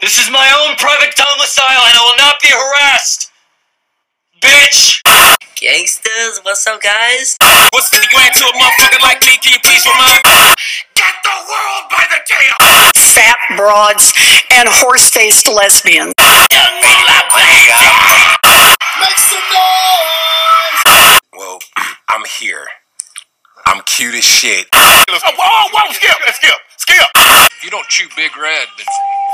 This is my own private domicile and I will not be harassed. Bitch! Gangsters, what's up, guys? What's 50 grand to a motherfucker like me? Can you please remind Get the world by the tail! fat broads, and horse faced lesbians. Make some noise! Well, I'm here. I'm cute as shit. Oh, whoa, whoa, skip, skip, skip! If you don't chew Big Red, then f-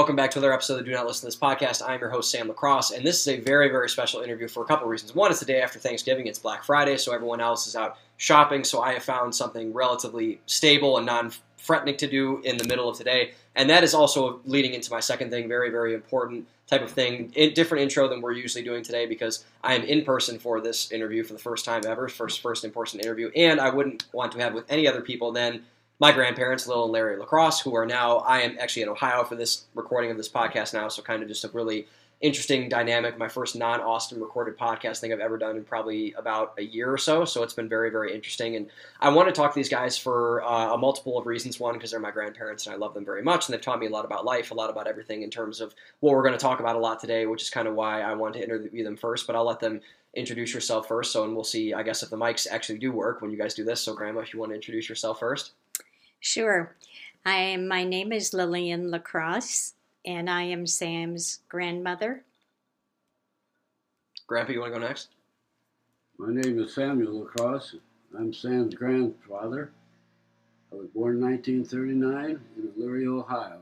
welcome back to another episode of Do Not Listen to This Podcast. I'm your host, Sam Lacrosse, and this is a very, very special interview for a couple of reasons. One, it's the day after Thanksgiving, it's Black Friday, so everyone else is out shopping, so I have found something relatively stable and non threatening to do in the middle of today. And that is also leading into my second thing, very, very important type of thing. In, different intro than we're usually doing today because I am in person for this interview for the first time ever, first first in person interview, and I wouldn't want to have with any other people than my grandparents, Lil and Larry Lacrosse, who are now, I am actually in Ohio for this recording of this podcast now, so kind of just a really interesting dynamic. My first non Austin recorded podcast thing I've ever done in probably about a year or so, so it's been very, very interesting. And I want to talk to these guys for uh, a multiple of reasons. One, because they're my grandparents and I love them very much, and they've taught me a lot about life, a lot about everything in terms of what we're going to talk about a lot today, which is kind of why I wanted to interview them first, but I'll let them introduce yourself first. So, and we'll see, I guess, if the mics actually do work when you guys do this. So, Grandma, if you want to introduce yourself first. Sure. I am, my name is Lillian Lacrosse, and I am Sam's grandmother. Grandpa, you want to go next? My name is Samuel Lacrosse. I'm Sam's grandfather. I was born in 1939 in Elyria, Ohio.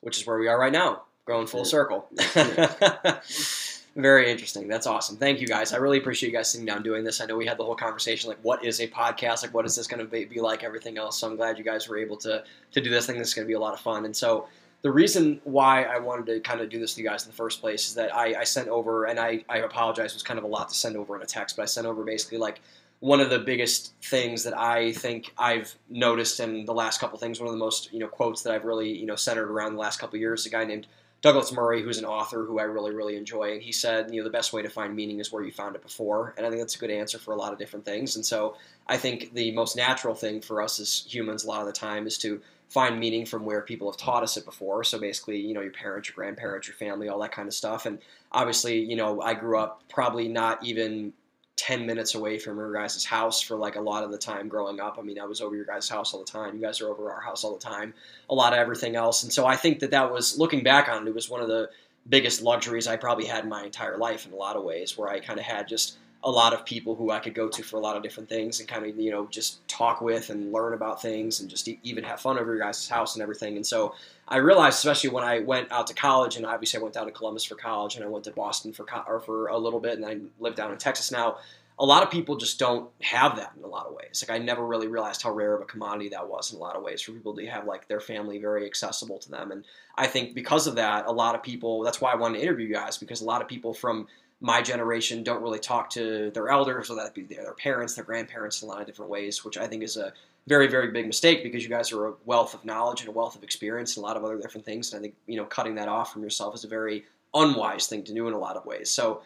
which is where we are right now, going full Yeah. circle. Very interesting. That's awesome. Thank you guys. I really appreciate you guys sitting down doing this. I know we had the whole conversation like, what is a podcast? Like, what is this going to be, like? Everything else. So I'm glad you guys were able to to do this. thing. this is going to be a lot of fun. And so the reason why I wanted to kind of do this to you guys in the first place is that I, I sent over, and I, I apologize, it was kind of a lot to send over in a text, but I sent over basically like one of the biggest things that I think I've noticed in the last couple things, one of the most you know quotes that I've really you know centered around the last couple years, a guy named Douglas Murray, who's an author who I really, really enjoy, and he said, you know, the best way to find meaning is where you found it before, and I think that's a good answer for a lot of different things. And so, I think the most natural thing for us as humans, a lot of the time, is to find meaning from where people have taught us it before. So basically, you know, your parents, your grandparents, your family, all that kind of stuff. And obviously, you know, I grew up probably not even 10 minutes away from your guys' house for like a lot of the time growing up. I mean, I was over your guys' house all the time. You guys are over our house all the time. A lot of everything else. And so I think that that was, looking back on it, it was one of the biggest luxuries I probably had in my entire life in a lot of ways, where I kind of had just a lot of people who I could go to for a lot of different things and kind of, you know, just talk with and learn about things and just e- even have fun over your guys' house and everything. And so I realized, especially when I went out to college, and obviously I went down to Columbus for college and I went to Boston for, co- or for a little bit, and I live down in Texas now. A lot of people just don't have that in a lot of ways. Like I never really realized how rare of a commodity that was in a lot of ways for people to have like their family very accessible to them. And I think because of that, a lot of people. That's why I wanted to interview you guys because a lot of people from my generation don't really talk to their elders, or that be their parents, their grandparents, in a lot of different ways, which I think is a very, very big mistake because you guys are a wealth of knowledge and a wealth of experience and a lot of other different things. And I think you know cutting that off from yourself is a very unwise thing to do in a lot of ways. So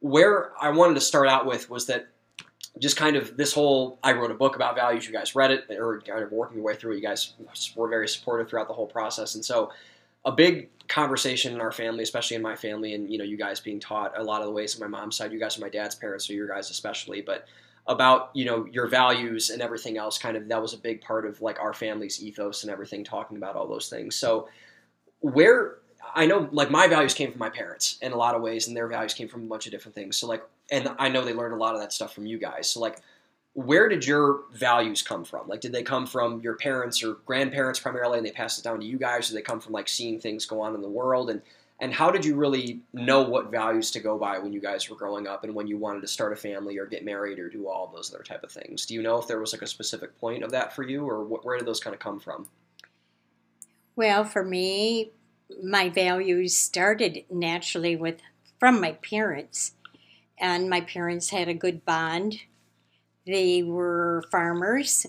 where I wanted to start out with was that just kind of this whole I wrote a book about values. You guys read it or kind of working your way through it. You guys were very supportive throughout the whole process, and so a big conversation in our family, especially in my family, and you know, you guys being taught a lot of the ways on my mom's side. You guys are my dad's parents, so your guys especially, but about you know your values and everything else. Kind of that was a big part of like our family's ethos and everything, talking about all those things. So where I know like my values came from my parents in a lot of ways, and their values came from a bunch of different things. So like, and I know they learned a lot of that stuff from you guys. So like, where did your values come from? Like, did they come from your parents or grandparents primarily, and they passed it down to you guys? Did they come from like seeing things go on in the world? And And how did you really know what values to go by when you guys were growing up and when you wanted to start a family or get married or do all those other type of things? Do you know if there was like a specific point of that for you or wh- where did those kind of come from? Well, for me, my values started naturally with from my parents, and my parents had a good bond. They were farmers,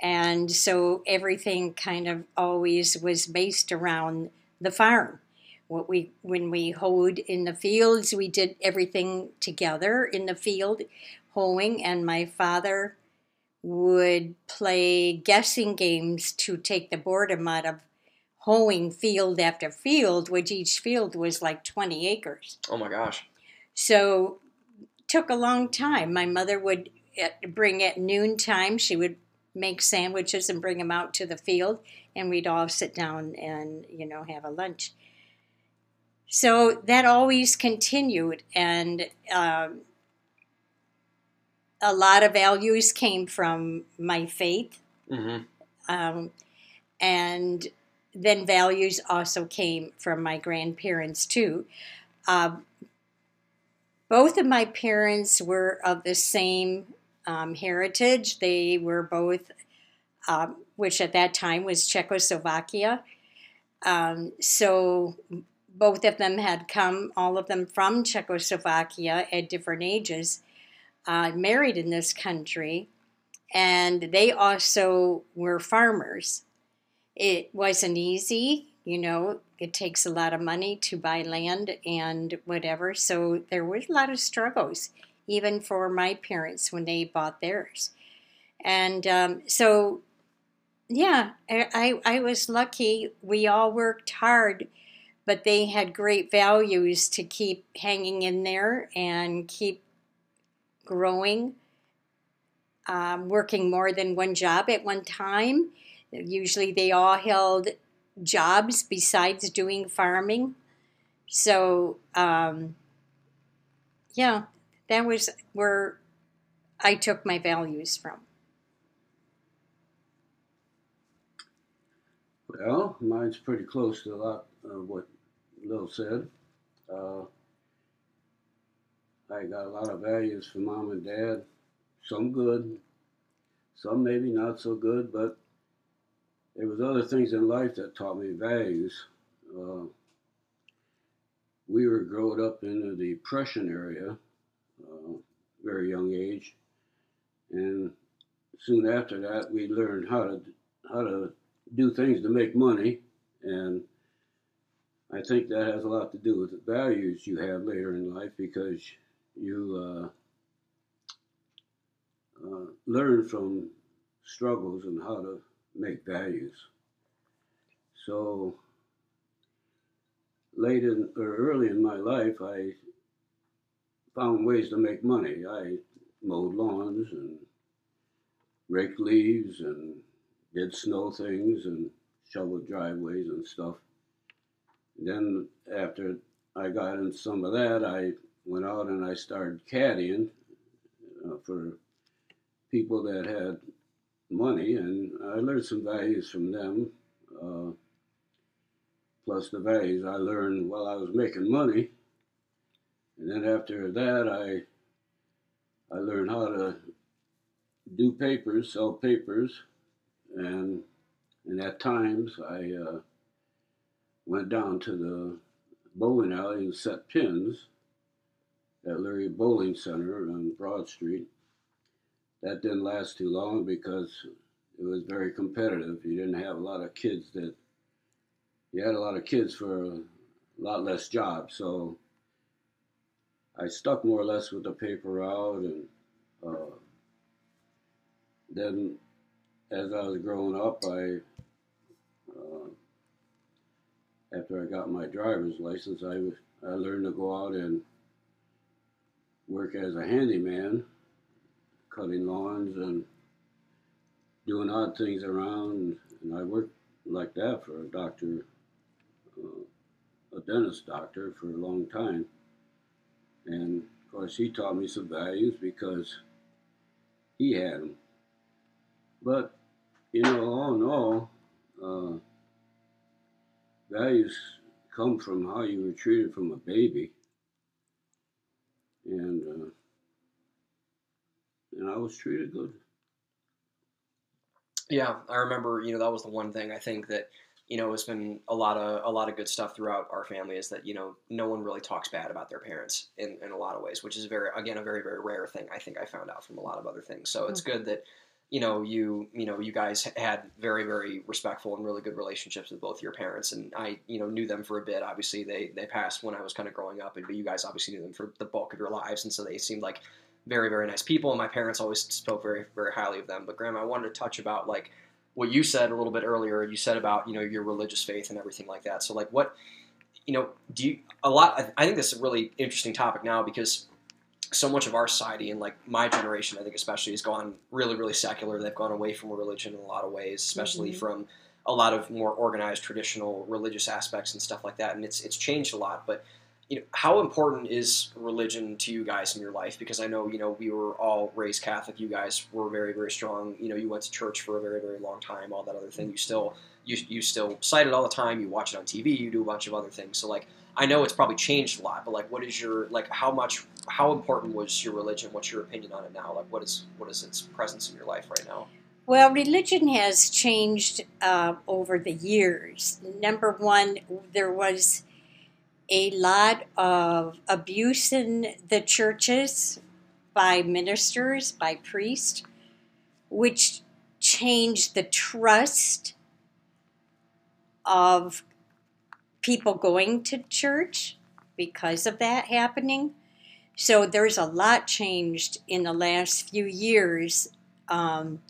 and so everything kind of always was based around the farm. What we when we hoed in the fields, we did everything together in the field, hoeing, and my father would play guessing games to take the boredom out of hoeing field after field, which each field was like 20 acres. Oh my gosh. So took a long time. My mother would at, bring at noontime, she would make sandwiches and bring them out to the field, and we'd all sit down and, you know, have a lunch. So that always continued, and um, a lot of values came from my faith. Mm-hmm. Um, and then values also came from my grandparents too. Uh, both of my parents were of the same um, heritage. They were both, um, which at that time was Czechoslovakia. Um, so both of them had come, all of them from Czechoslovakia at different ages, uh, married in this country, and they also were farmers. It wasn't easy, you know, it takes a lot of money to buy land and whatever. So there was a lot of struggles, even for my parents when they bought theirs. And um, so, yeah, I, I was lucky. We all worked hard, but they had great values to keep hanging in there and keep growing, um, working more than one job at one time Usually they all held jobs besides doing farming. So, um, yeah, that was where I took my values from. Well, mine's pretty close to a lot of what Lil said. Uh, I got a lot of values from mom and dad. Some good, some maybe not so good, but there was other things in life that taught me values. Uh, we were growing up in the depression area, very young age, and soon after that we learned how to how to do things to make money, and I think that has a lot to do with the values you have later in life because you uh, uh, learn from struggles and how to make values. So late in or early in my life, I found ways to make money. I mowed lawns and raked leaves and did snow things and shoveled driveways and stuff. Then after I got in some of that, I went out and I started caddying uh, for people that had money, and I learned some values from them. Uh, plus the values I learned while I was making money. And then after that, I I learned how to do papers, sell papers, and and at times I uh, went down to the bowling alley and set pins at Larry Bowling Center on Broad Street that didn't last too long because it was very competitive. You didn't have a lot of kids that you had a lot of kids for a lot less jobs. So I stuck more or less with the paper route, and uh, then as I was growing up, I uh, after I got my driver's license, I I learned to go out and work as a handyman cutting lawns and doing odd things around. And I worked like that for a doctor, uh, a dentist doctor, for a long time. And of course, he taught me some values because he had them. But, you know, all in all, uh, values come from how you were treated from a baby, and uh, and I was treated good. Yeah, I remember. You know, that was the one thing I think that you know it's been a lot of a lot of good stuff throughout our family is that you know no one really talks bad about their parents in, in a lot of ways, which is very again a very very rare thing. I think I found out from a lot of other things. So it's mm-hmm. good that you know you you know you guys had very very respectful and really good relationships with both your parents and I you know knew them for a bit obviously they they passed when I was kind of growing up and but you guys obviously knew them for the bulk of your lives and so they seemed like very very nice people and my parents always spoke very very highly of them but Grandma, I wanted to touch about like what you said a little bit earlier you said about you know your religious faith and everything like that. So like what you know do you a lot I- think this is a really interesting topic now because so much of our society and like my generation i think especially has gone really really secular. They've gone away from religion in a lot of ways especially Mhm. from a lot of more organized traditional religious aspects and stuff like that. And it's it's changed a lot but you know how important is religion to you guys in your life because i know you know we were all raised catholic you guys were very very strong you know you went to church for a very very long time all that other thing you still you, you still cite it all the time you watch it on tv you do a bunch of other things so like I know it's probably changed a lot, but like, what is your like? How much? How important was your religion? What's your opinion on it now? Like, what is what is its presence in your life right now? Well, religion has changed uh, over the years. Number one, there was a lot of abuse in the churches by ministers, by priests, which changed the trust of people going to church because of that happening. So there's a lot changed in the last few years um,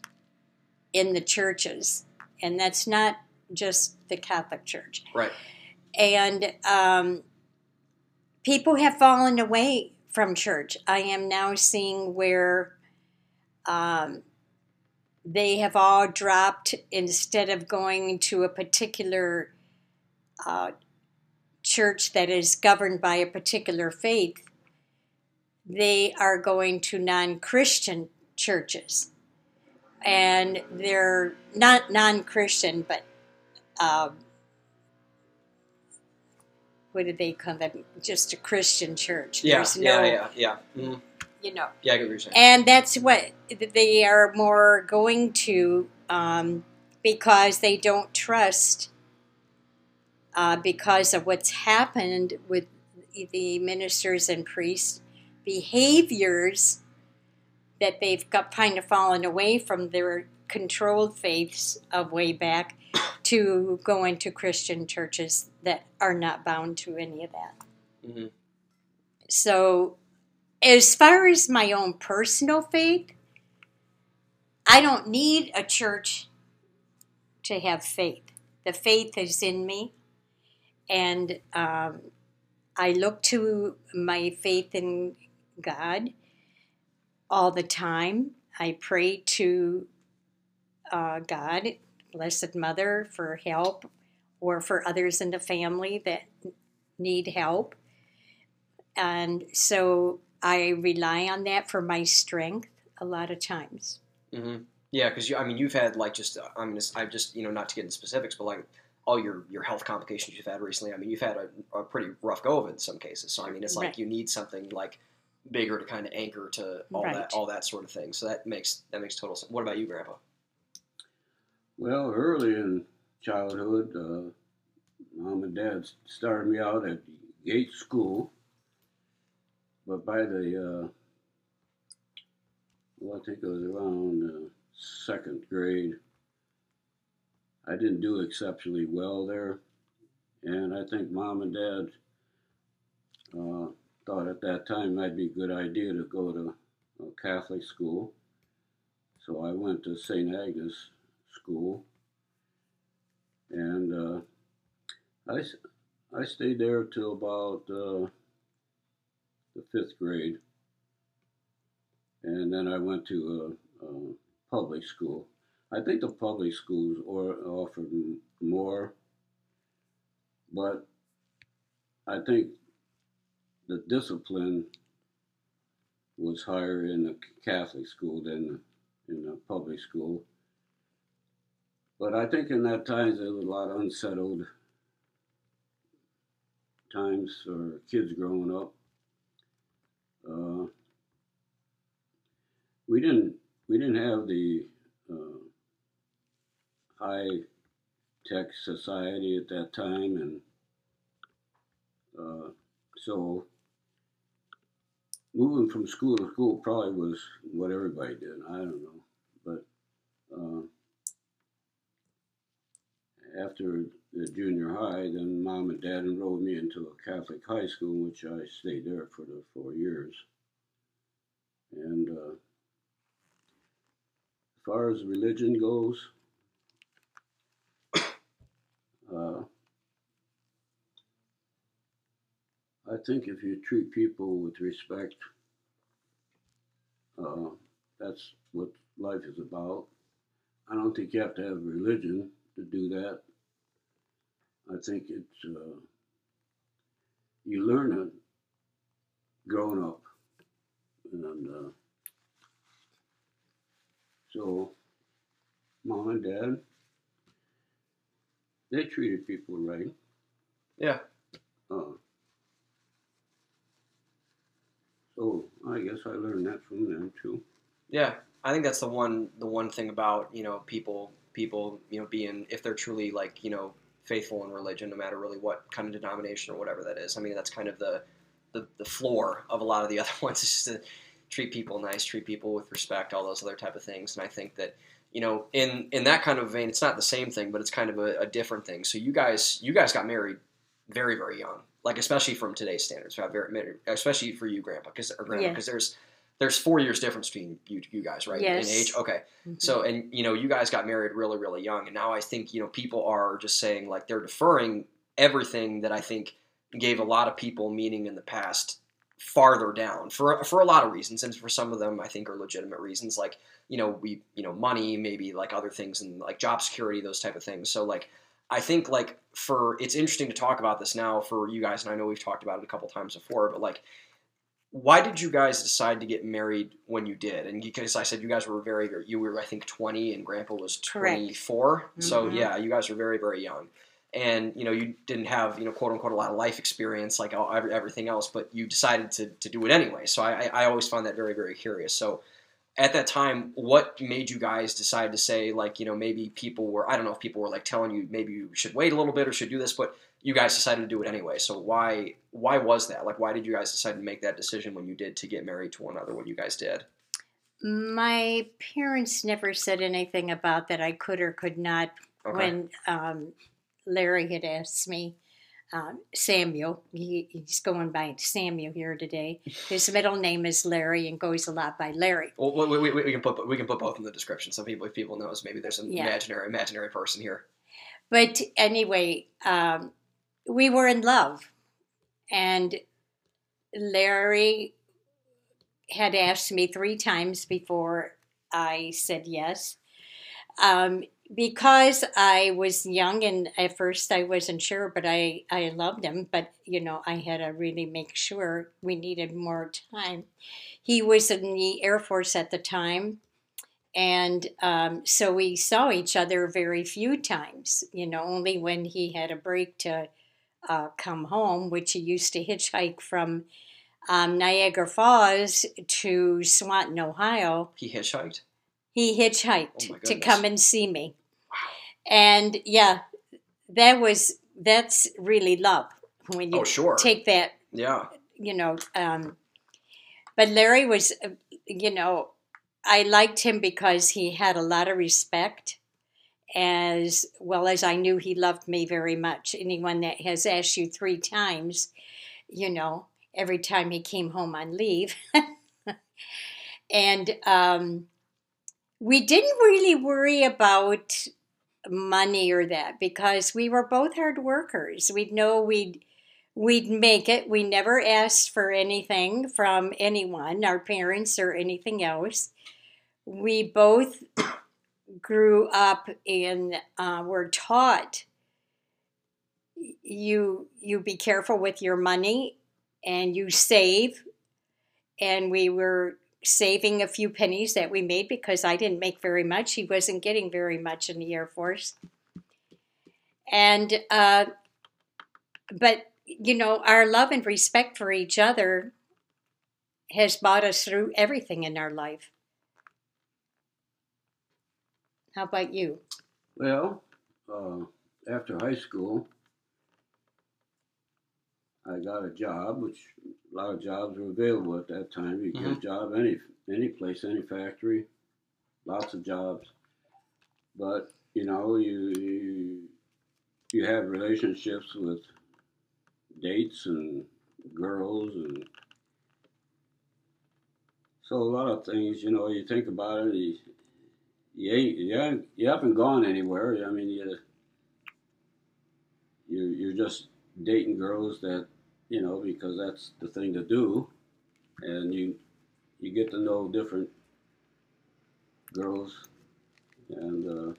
in the churches, and that's not just the Catholic Church. Right. And um, people have fallen away from church. I am now seeing where um, they have all dropped instead of going to a particular uh, church that is governed by a particular faith, they are going to non Christian churches. And they're not non Christian, but um, what did they call them? Just a Christian church. Yeah, There's yeah, no, yeah, yeah. Mhm. you know. Yeah, I get what you're saying. And that's what they are more going to um, because they don't trust uh, because of what's happened with the ministers and priests behaviors that they've got kind of fallen away from their controlled faiths of way back to go into Christian churches that are not bound to any of that. Mhm. So, as far as my own personal faith, I don't need a church to have faith. The faith is in me, and um, I look to my faith in God all the time. I pray to uh, God, Blessed Mother, for help or for others in the family that need help. And so I rely on that for my strength a lot of times. hmm Yeah, because you, I mean, you've had like just, uh, I'm I've just, you know, not to get into specifics, but like all your your health complications you've had recently. I mean, you've had a, a pretty rough go of it in some cases. So I mean, it's like Right. you need something like bigger to kind of anchor to all Right. that all that sort of thing. So that makes that makes total sense. What about you, Grandpa? Well, early in childhood, uh, mom and dad started me out at Gates School, but by the, uh, well, I think it was around uh, second grade, I didn't do exceptionally well there, and I think mom and dad uh, thought at that time it might be a good idea to go to a Catholic school. So I went to St. Agnes School, and uh, I, I stayed there till about uh, the fifth grade, and then I went to a, a public school. I think the public schools or, offered more, but I think the discipline was higher in the Catholic school than in the public school. But I think in that time there was a lot of unsettled times for kids growing up. Uh, we didn't we didn't have the uh, high tech society at that time, and uh, so moving from school to school probably was what everybody did. I don't know, but uh, after the junior high, then mom and dad enrolled me into a Catholic high school, which I stayed there for the four years. And uh, as far as religion goes, uh, I think if you treat people with respect, uh, that's what life is about. I don't think you have to have religion to do that. I think it's uh, you learn it growing up, and uh, so mom and dad they treated people right. Yeah. Uh, so I guess I learned that from them too. Yeah, I think that's the one the one thing about you know people people you know being if they're truly like you know faithful in religion, no matter really what kind of denomination or whatever that is. I mean, that's kind of the the, the floor of a lot of the other ones is just to treat people nice, treat people with respect, all those other type of things. And I think that you know in in that kind of vein, it's not the same thing, but it's kind of a, a different thing. So you guys you guys got married very very young, like especially from today's standards, very especially for you, grandpa, because or grandma, Yeah. because there's there's four years difference between you you guys, right? Yes. In age, okay. Mhm. So, and you know, you guys got married really, really young, and now I think you know people are just saying like they're deferring everything that I think gave a lot of people meaning in the past farther down for for a lot of reasons, and for some of them I think are legitimate reasons, like you know we you know money, maybe like other things and like job security, those type of things. So like I think like for it's interesting to talk about this now for you guys, and I know we've talked about it a couple times before, but like why did you guys decide to get married when you did? And because I said you guys were very, you were I think 20 and grandpa was Correct. 24. So mm-hmm. yeah, you guys were very, very young. And you know, you didn't have, you know, quote unquote a lot of life experience like all, every- everything else, but you decided to, to do it anyway. So I, I I always find that very, very curious. So at that time, what made you guys decide to say like, you know, maybe people were I don't know if people were like telling you maybe you should wait a little bit or should do this, but you guys decided to do it anyway. So why why was that? Like why did you guys decide to make that decision when you did to get married to one another when you guys did? My parents never said anything about that I could or could not Okay. when um, Larry had asked me. Um, Samuel, he, he's going by Samuel here today. His middle name is Larry and goes a lot by Larry. Well, we, we, we can put we can put both in the description so people if people knows maybe there's an Yeah. imaginary imaginary person here. But anyway, um, we were in love, and Larry had asked me three times before I said yes. Um, because I was young and at first I wasn't sure, but I, I loved him. But, you know, I had to really make sure we needed more time. He was in the Air Force at the time. And um, so we saw each other very few times, you know, only when he had a break to uh, come home, which he used to hitchhike from um, Niagara Falls to Swanton, Ohio. He hitchhiked. He hitchhiked Oh to come and see me. Wow. And yeah, that was that's really love when you Oh, sure. take that Yeah. you know um but larry was uh, you know i liked him because he had a lot of respect as well as i knew he loved me very much anyone that has asked you three times you know every time he came home on leave and um we didn't really worry about money or that because we were both hard workers we'd know we'd we'd make it. We never asked for anything from anyone, our parents or anything else. We both grew up and uh, were taught you you be careful with your money and you save. And we were saving a few pennies that we made because I didn't make very much. He wasn't getting very much in the Air Force. And uh, but you know, our love and respect for each other has brought us through everything in our life. How about you? Well, uh, after high school, I got a job, which a lot of jobs were available at that time. You get Mhm. a job any any place, any factory, lots of jobs. But you know, you you, you have relationships with dates and girls and so a lot of things. You know, you think about it. You, you ain't you, ain't, you haven't gone anywhere. I mean, you you you're just dating girls that you know because that's the thing to do, and you you get to know different girls, and uh,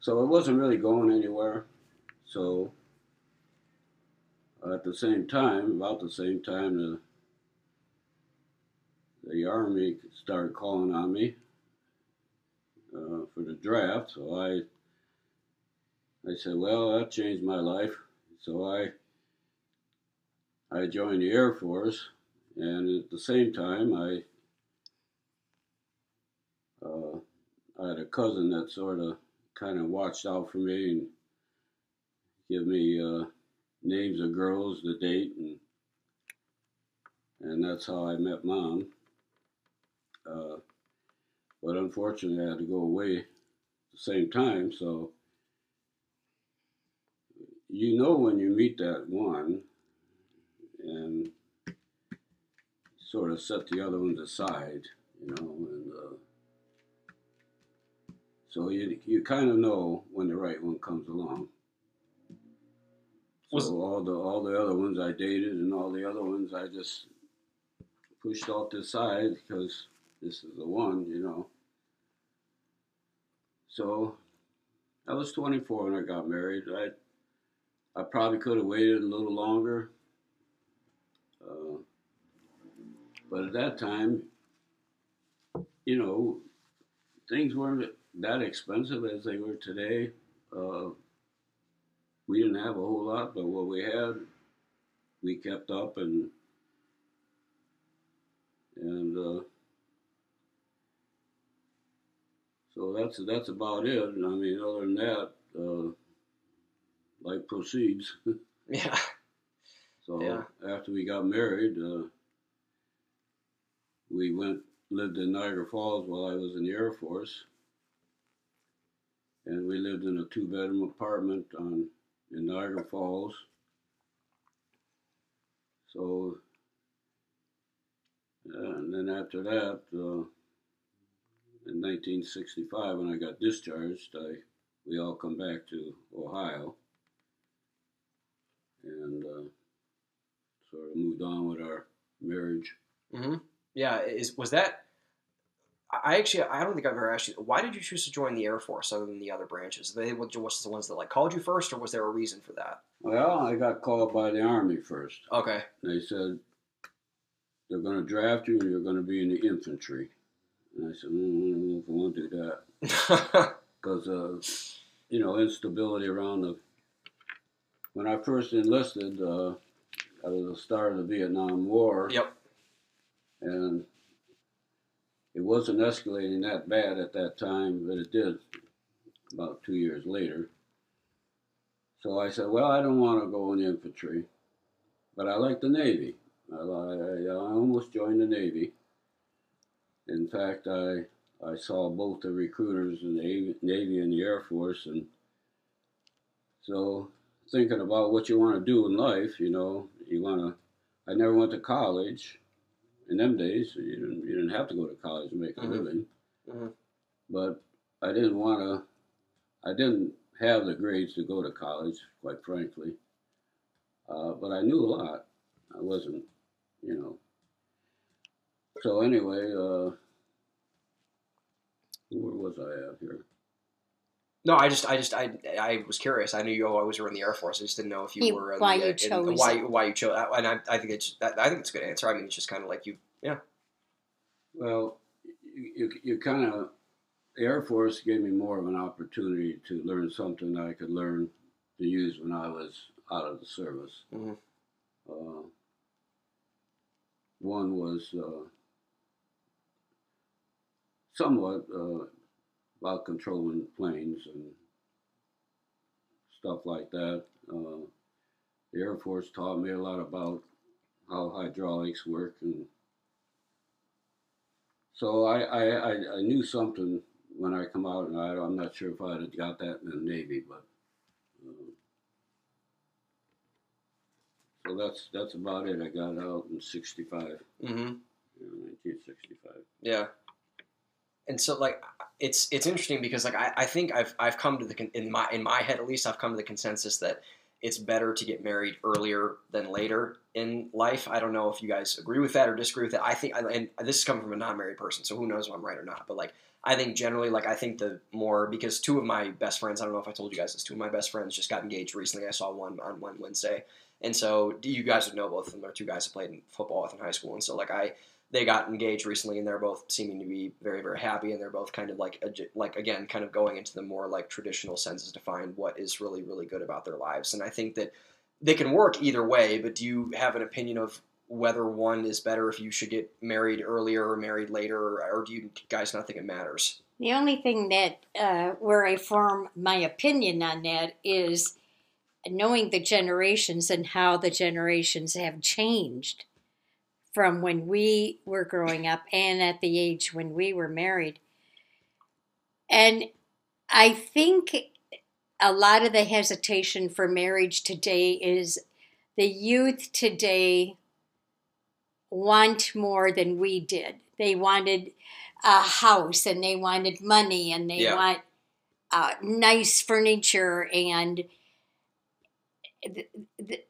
so it wasn't really going anywhere. So at the same time, about the same time, the the army started calling on me uh, for the draft. So I I said, well, that changed my life. So I I joined the Air Force, and at the same time, I uh, I had a cousin that sort of kind of watched out for me and give me uh, names of girls to date, and and that's how I met mom. Uh, but unfortunately, I had to go away at the same time, so you know when you meet that one and sort of set the other ones aside, you know, and uh, so you you kind of know when the right one comes along. So all the all the other ones I dated and all the other ones I just pushed off to the side because this is the one, you know. So I was 24 when I got married. I I probably could have waited a little longer. Uh, but at that time, you know, things weren't that expensive as they were today. Uh, we didn't have a whole lot, but what we had, we kept up and and uh, so that's that's about it. I mean, other than that, uh, life proceeds. Yeah. So Yeah. after we got married, uh, we went lived in Niagara Falls while I was in the Air Force, and we lived in a two bedroom apartment on in Niagara Falls. So, and then after that, uh, in 1965, when I got discharged, I we all come back to Ohio, and uh, sort of moved on with our marriage. Mm-hmm. Yeah. Is was that? I actually I don't think I've ever asked you. Why did you choose to join the Air Force other than the other branches? They just the ones that like called you first, or was there a reason for that? Well, I got called by the Army first. Okay. They said they're going to draft you and you're going to be in the infantry. And I said, mm, I I want to do that because, uh, you know, instability around the. When I first enlisted, uh, I was the start of the Vietnam War. Yep. And it wasn't escalating that bad at that time, but it did about two years later. So I said, well, I don't want to go in the infantry, but I like the Navy. I, I, I almost joined the Navy. In fact, I I saw both the recruiters in the Navy- and the Air Force, and so thinking about what you want to do in life, you know, you want to. I never went to college. In them days, you didn't you didn't have to go to college to make a Mhm. living. Mhm. But I didn't want to. I didn't have the grades to go to college, quite frankly. Uh, but I knew a lot. I wasn't, you know. So anyway, uh, where was I at here? No, I just, I just, I, I was curious. I knew you always were in the Air Force. I just didn't know if you He- were in why the, you in- chose why, why you chose. And I, I think it's, I think it's a good answer. I mean, it's just kind of like you, yeah. Well, you, you, you kind of, the Air Force gave me more of an opportunity to learn something that I could learn to use when I was out of the service. Mhm. Uh, one was uh, somewhat uh, about controlling planes and stuff like that. Uh, the Air Force taught me a lot about how hydraulics work, and so I, I, I, I knew something when I come out, and I, I'm not sure if I'd have got that in the Navy, but. Uh, so that's that's about it. I got out in '65, Mm-hmm. yeah, 1965. Yeah. And so like it's it's interesting because like I, I think I've I've come to the in my in my head at least I've come to the consensus that it's better to get married earlier than later in life. I don't know if you guys agree with that or disagree with that. I think and this is coming from a non-married person, so who knows if I'm right or not. But like I think generally like I think the more because two of my best friends, I don't know if I told you guys this, two of my best friends just got engaged recently. I saw one on one Wednesday. And so you guys would know both of them. They're two guys I played football with in high school. And so like I they got engaged recently, and they're both seeming to be very, very happy, and they're both kind of like, like again, kind of going into the more like traditional senses to find what is really, really good about their lives. And I think that they can work either way. But do you have an opinion of whether one is better if you should get married earlier or married later, or do you guys not think it matters? The only thing that uh, where I form my opinion on that is knowing the generations and how the generations have changed from when we were growing up and at the age when we were married. And I think a lot of the hesitation for marriage today is the youth today want more than we did. They wanted a house and they wanted money and they Yeah. want uh, nice furniture and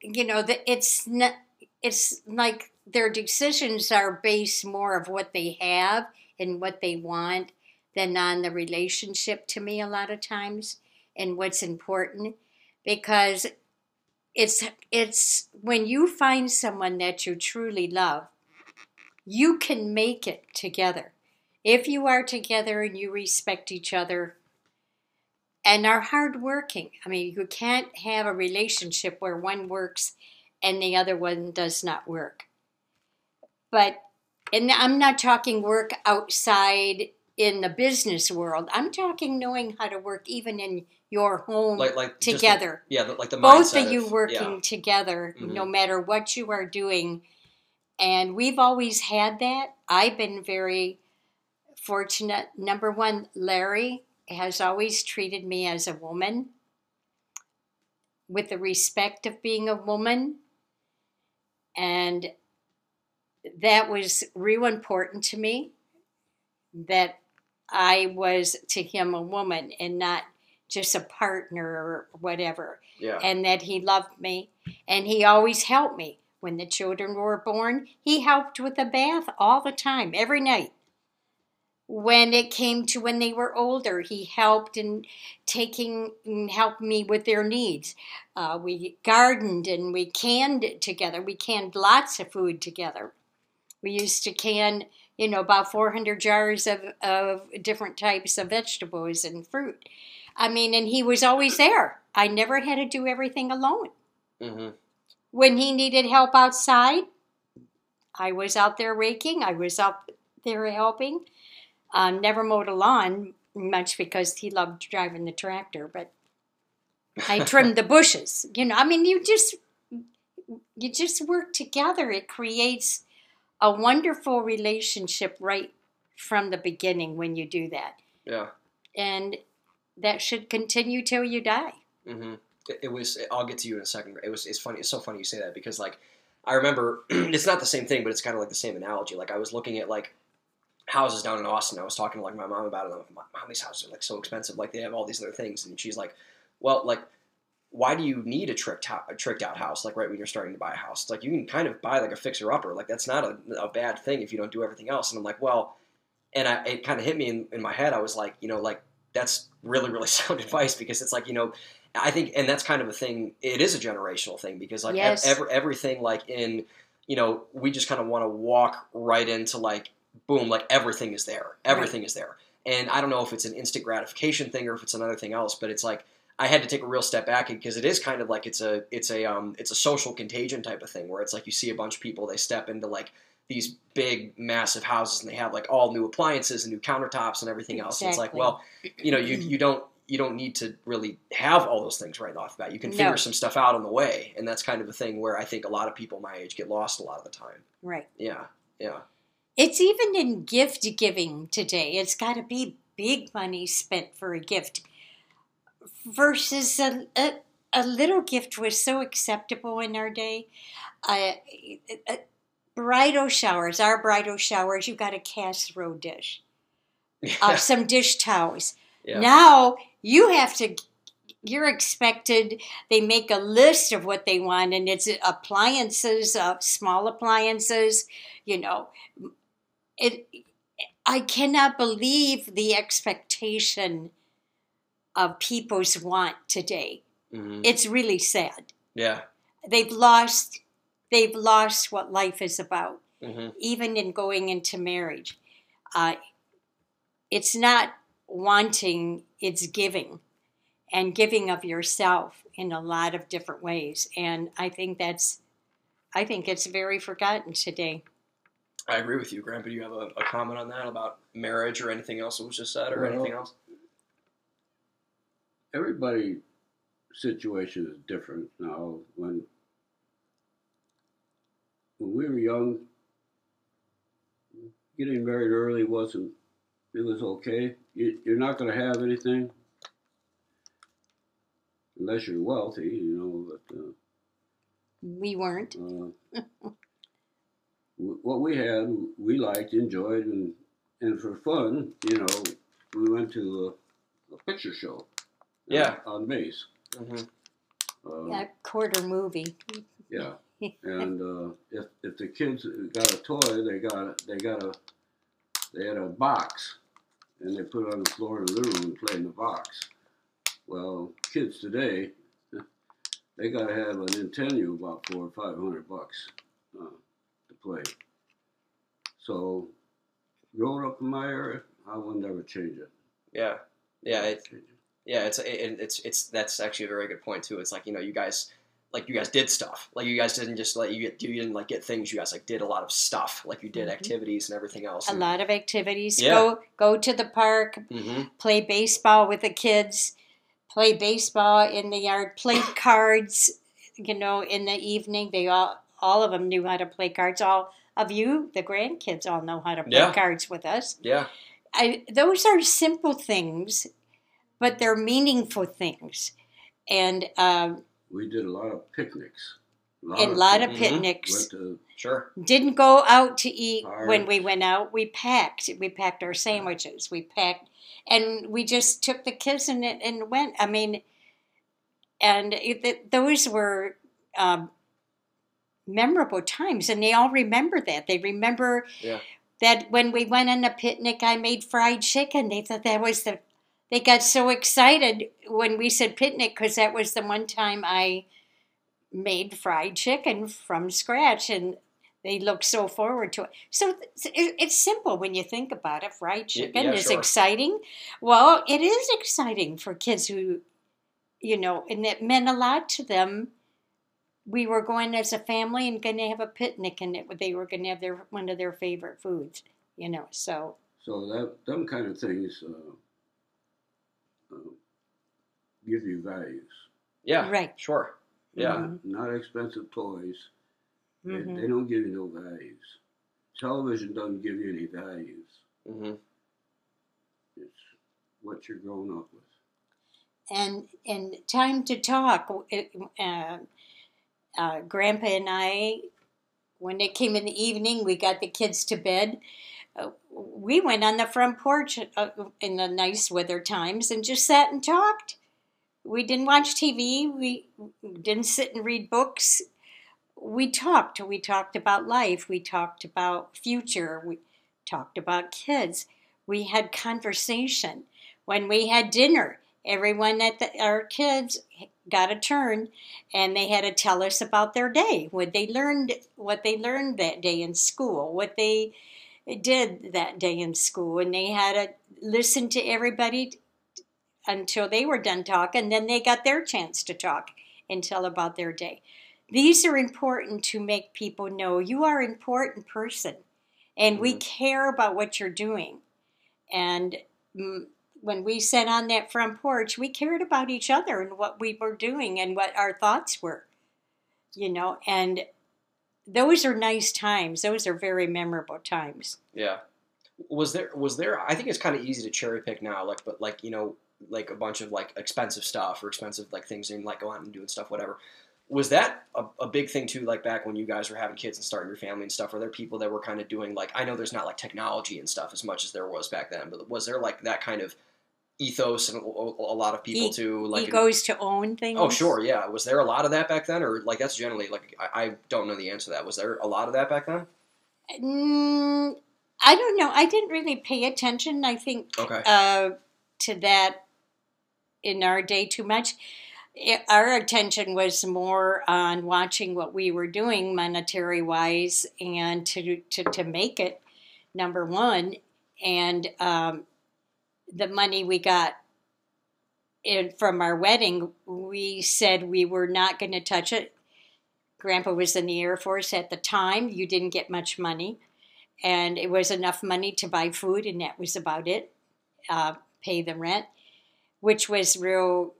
you know the, it's not it's like their decisions are based more of what they have and what they want than on the relationship to me a lot of times and what's important. Because it's it's when you find someone that you truly love you can make it together. If you are together and you respect each other and are hardworking i mean you can't have a relationship where one works and the other one does not work but and i'm not talking work outside in the business world. I'm talking knowing how to work even in your home Like like together the- yeah, like the both of you working yeah. together no Mhm. matter what you are doing. And we've always had that. I've been very fortunate. Number one larry has always treated me as a woman. With the respect of being a woman. And that was real important to me that i was to him a woman and not just a partner or whatever. Yeah. and that he loved me. And he always helped me. When the children were born he helped with the bath all the time every night. When it came to when they were older he helped in taking and helped me with their needs. Uh, we gardened and we canned it together. We canned lots of food together we used to can you know about 400 jars of, of different types of vegetables and fruit i mean and he was always there i never had to do everything alone hmm when he needed help outside, I was out there raking. I was out there helping. Um, never mowed a lawn much because he loved driving the tractor, but I trimmed the bushes. You know, I mean, you just you just work together. It creates a wonderful relationship right from the beginning when you do that, Yeah. and that should continue till you die. hmm It, it was. I'll get to you in a second. It was. It's funny. It's so funny you say that because like I remember it's not the same thing, but it's kind of like the same analogy. Like I was looking at like houses down in Austin. I was talking to like my mom about it. I'm like, mom, these houses are like so expensive. Like they have all these other things, and she's like, well, like. Why do you need a tricked ho- a tricked out house like right when you're starting to buy a house? It's like you can kind of buy like a fixer upper. Like that's not a, a bad thing if you don't do everything else. And I'm like, well, and I, it kind of hit me in, in my head. I was like, you know, like that's really really sound advice because it's like you know I think, and that's kind of a thing. It is a generational thing because like Yes. ev- every, everything like in, you know, we just kind of want to walk right into like, boom, like everything is there. Everything is there. And I don't know if it's an instant gratification thing or if it's another thing else, but it's like I had to take a real step back because it is kind of like it's a it's a um it's a social contagion type of thing where it's like you see a bunch of people they step into like these big massive houses and they have like all new appliances and new countertops and everything else. It's like well, you know, you you don't you don't need to really have all those things right off the bat. You can figure No. some stuff out on the way, and that's kind of a thing where I think a lot of people my age get lost a lot of the time. Right. Yeah, yeah, It's even in gift giving today. It's got to be big money spent for a gift versus a, a, a little gift was so acceptable in our day. Uh, uh, bridal showers, our bridal showers, you got a casserole dish, uh, some dish towels. yeah. Now you have to. You're expected. They make a list of what they want, and it's appliances, uh, small appliances. You know, it. I cannot believe the expectation of people's want today. Mhm. It's really sad. yeah. They've lost. They've lost what life is about hmm even in going into marriage. Uh, it's not wanting, it's giving, and giving of yourself in a lot of different ways. And I think that's, I think it's very forgotten today. I agree with you, Grandpa. Do you have a, a comment on that about marriage or anything else that was just said or Well, anything else? Everybody situation is different now. When when we were young, getting married early wasn't. It was okay. You, you're not going to have anything unless you're wealthy, you know. But uh, We weren't. uh, what we had, we liked, enjoyed, and and for fun, you know, we went to a, a picture show. Uh, Yeah. On base. hmm Uh, A quarter movie. yeah. And uh, if if the kids got a toy, they got they got a they had a box, and they put it on the floor in the living room and play in the box. Well, kids today, they got to have a Nintendo about four or five hundred bucks uh, to play. So, growing up in my area, I would never change it. Yeah, yeah, it, Change it. Yeah. It's it, it's it's that's actually a very good point too. It's like you know you guys like you guys did stuff. Like you guys didn't just like you get you didn't like get things. You guys like did a lot of stuff. Like you did Mhm. activities and everything else. A lot of activities. Yeah. Go go to the park, mm-hmm. play baseball with the kids, play baseball in the yard, play cards, you know, in the evening. They all all of them knew how to play cards. All of you, the grandkids, all know how to play Yeah. cards with us. Yeah, I, those are simple things, but they're meaningful things. And um, We did a lot of picnics. A and a lot of picnics. Went to sure. Didn't go out to eat when we went out. We packed. We packed our sandwiches. We packed, and we just took the kids and it and went. I mean, and it, those were um, memorable times, and they all remember that. They remember Yeah. that when we went on a picnic, I made fried chicken. They thought that was the. They got so excited when we said picnic because that was the one time I made fried chicken from scratch, and they look so forward to it. So it's, simple when you think about it. Fried chicken yeah, is sure. exciting. Well, it is exciting for kids who, you know, and it meant a lot to them. We were going as a family and going to have a picnic, and it, they were going to have their one of their favorite foods. You know, so So that them kind of things uh, give you values. Yeah, right. sure. Yeah, Mhm. Not expensive toys. They- Mhm. They, don't give you no values. Television doesn't give you any values. hmm It's what you're growing up with. and and time to talk. Uh, uh, Grandpa and I, when it came in the evening, we got the kids to bed. Uh, we went on the front porch uh, in the nice weather times and just sat and talked. We didn't watch TV. We didn't sit and read books. We talked. We talked about life. We talked about future. We talked about kids. We had conversation. When we had dinner, everyone at the, our kids got a turn and they had to tell us about their day what they learned what they learned that day in school what they did that day in school and they had to listen to everybody until they were done talking. Then they got their chance to talk and tell about their day. These are important to make people know you are an important person and we care about what you're doing. And mm, when we sat on that front porch, we cared about each other and what we were doing and what our thoughts were, you know, and those are nice times. Those are very memorable times. Yeah. Was there was there I think it's kind of easy to cherry pick now like but like you know like a bunch of like expensive stuff or expensive like things and like go out and doing stuff whatever. Was that a, a big thing too like back when you guys were having kids and starting your family and stuff? Were there people that were kind of doing like I know there's not like technology and stuff as much as there was back then, but was there like that kind of ethos and a, a lot of people E- too like Egos to own things. Oh, sure, yeah. Was there a lot of that back then, or like that's generally like I, I don't know the answer to that. Was there a lot of that back then? Mm, I don't know. I didn't really pay attention. I think Okay. uh, to that in our day too much. It, our attention was more on watching what we were doing monetary wise and to to, to make it number one. And um, the money we got in from our wedding we said we were not going to touch it. Grandpa was in the air force at the time. You didn't get much money. And it was enough money to buy food and that was about it uh, pay the rent which was real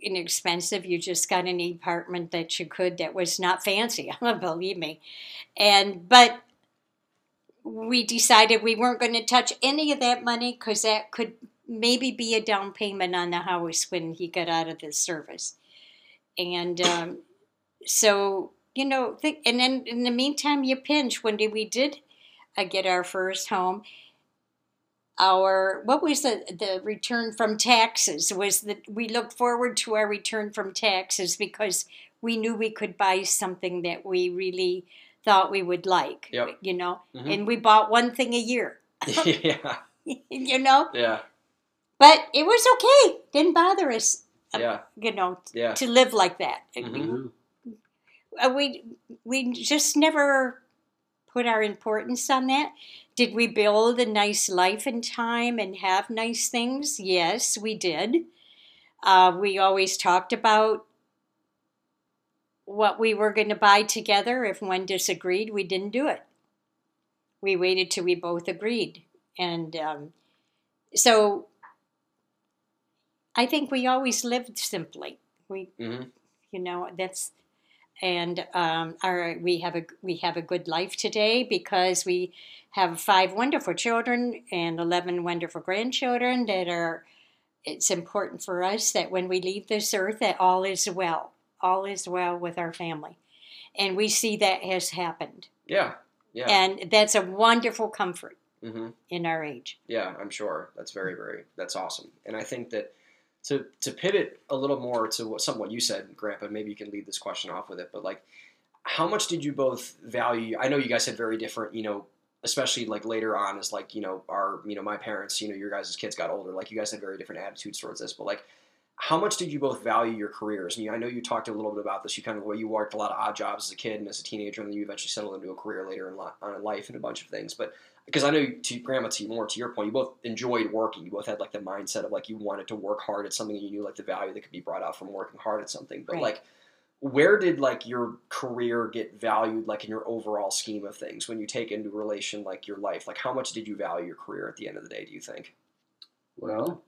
inexpensive. You just got an apartment that you could that was not fancy believe me. And but we decided we weren't going to touch any of that money because that could maybe be a down payment on the house when he got out of the service. And um, so you know and then in the meantime you pinch. When did we did uh, get our first home our what was the the return from taxes? Was that we looked forward to our return from taxes because we knew we could buy something that we really thought we would like Yep. you know? Mhm. and we bought one thing a year. Yeah, you know? Yeah, but it was okay. Didn't bother us yeah, you know yeah. to live like that. Mhm. Uh, we we just never put our importance on that. Did we build a nice life in time and have nice things? Yes, we did. Uh, we always talked about what we were going to buy together. If one disagreed, we didn't do it. We waited till we both agreed, and um, so I think we always lived simply. We Mhm. you know that's and um, our we have a we have a good life today because we have five wonderful children and 11 wonderful grandchildren that are it's important for us that when we leave this earth that all is well all is well with our family and we see that has happened Yeah, yeah. and that's a wonderful comfort hmm in our age Yeah, I'm sure. That's very, very, that's awesome. And I think that to to pivot a little more to what something what you said, Grandpa, maybe you can lead this question off with it. But like, how much did you both value? I know you guys had very different, you know, especially like later on, as like you know our, you know, my parents, you know, your guys' kids got older. Like you guys had very different attitudes towards this. But like, how much did you both value your careers? And you, I know you talked a little bit about this. You kind of well, you worked a lot of odd jobs as a kid and as a teenager, and then you eventually settled into a career later in, in life and a bunch of things. But because I know to grandma to more to your point, you both enjoyed working. You both had like the mindset of like you wanted to work hard at something and you knew like the value that could be brought out from working hard at something. But Right. like where did like your career get valued like in your overall scheme of things when you take into relation like your life? Like how much did you value your career at the end of the day, do you think? Well,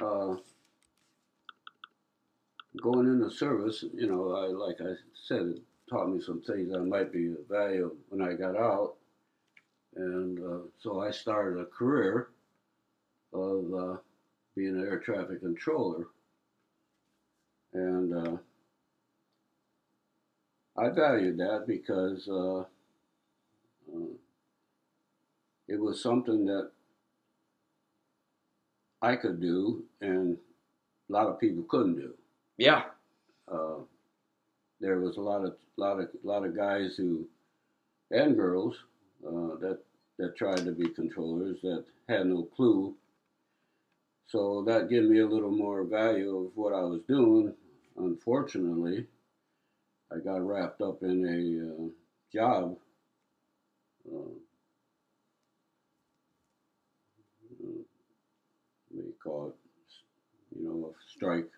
uh, going into service, you know, I like I said, it taught me some things I might be of value when I got out, and uh, so I started a career of uh, being an air traffic controller, and uh, I valued that because uh, uh, it was something that I could do and a lot of people couldn't do. Yeah. Uh, there was a lot of lot of lot of guys who and girls uh, that that tried to be controllers that had no clue. So that gave me a little more value of what I was doing. Unfortunately, I got wrapped up in a uh, job. Uh, what call it? you know, a strike,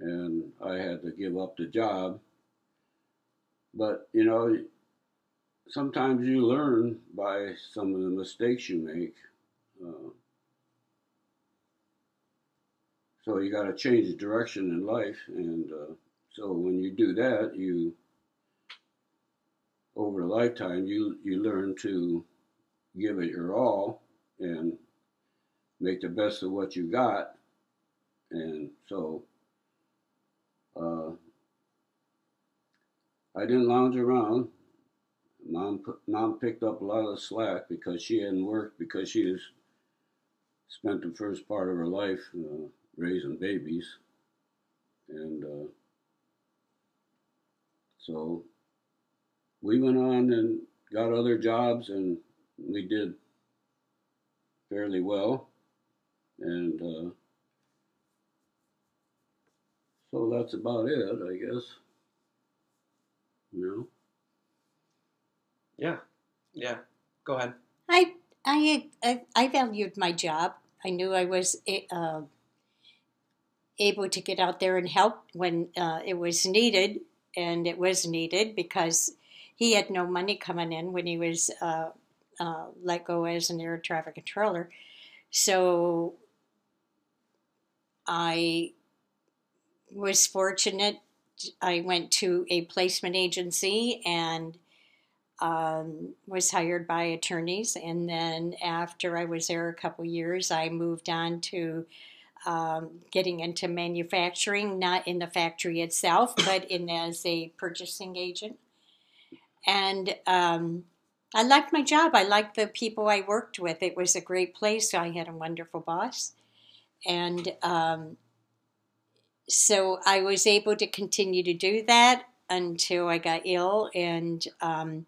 and I had to give up the job. But you know, sometimes you learn by some of the mistakes you make. Uh, so you got to change direction in life, and uh, so when you do that, you over a lifetime you you learn to give it your all and make the best of what you got, and so. Uh, I didn't lounge around. Mom, mom picked up a lot of slack because she hadn't worked because she has spent the first part of her life uh, raising babies, and uh, so we went on and got other jobs, and we did fairly well, and uh, so that's about it, I guess. You know. Yeah, yeah. Go ahead. I I I, I valued my job. I knew I was uh, able to get out there and help when uh, it was needed, and it was needed because he had no money coming in when he was uh, uh let go as an air traffic controller. So I was fortunate. I went to a placement agency and um, was hired by attorneys. And then after I was there a couple years, I moved on to um, getting into manufacturing, not in the factory itself, but in as a purchasing agent. And um, I liked my job. I liked the people I worked with. It was a great place. I had a wonderful boss. And um, so I was able to continue to do that until I got ill and um,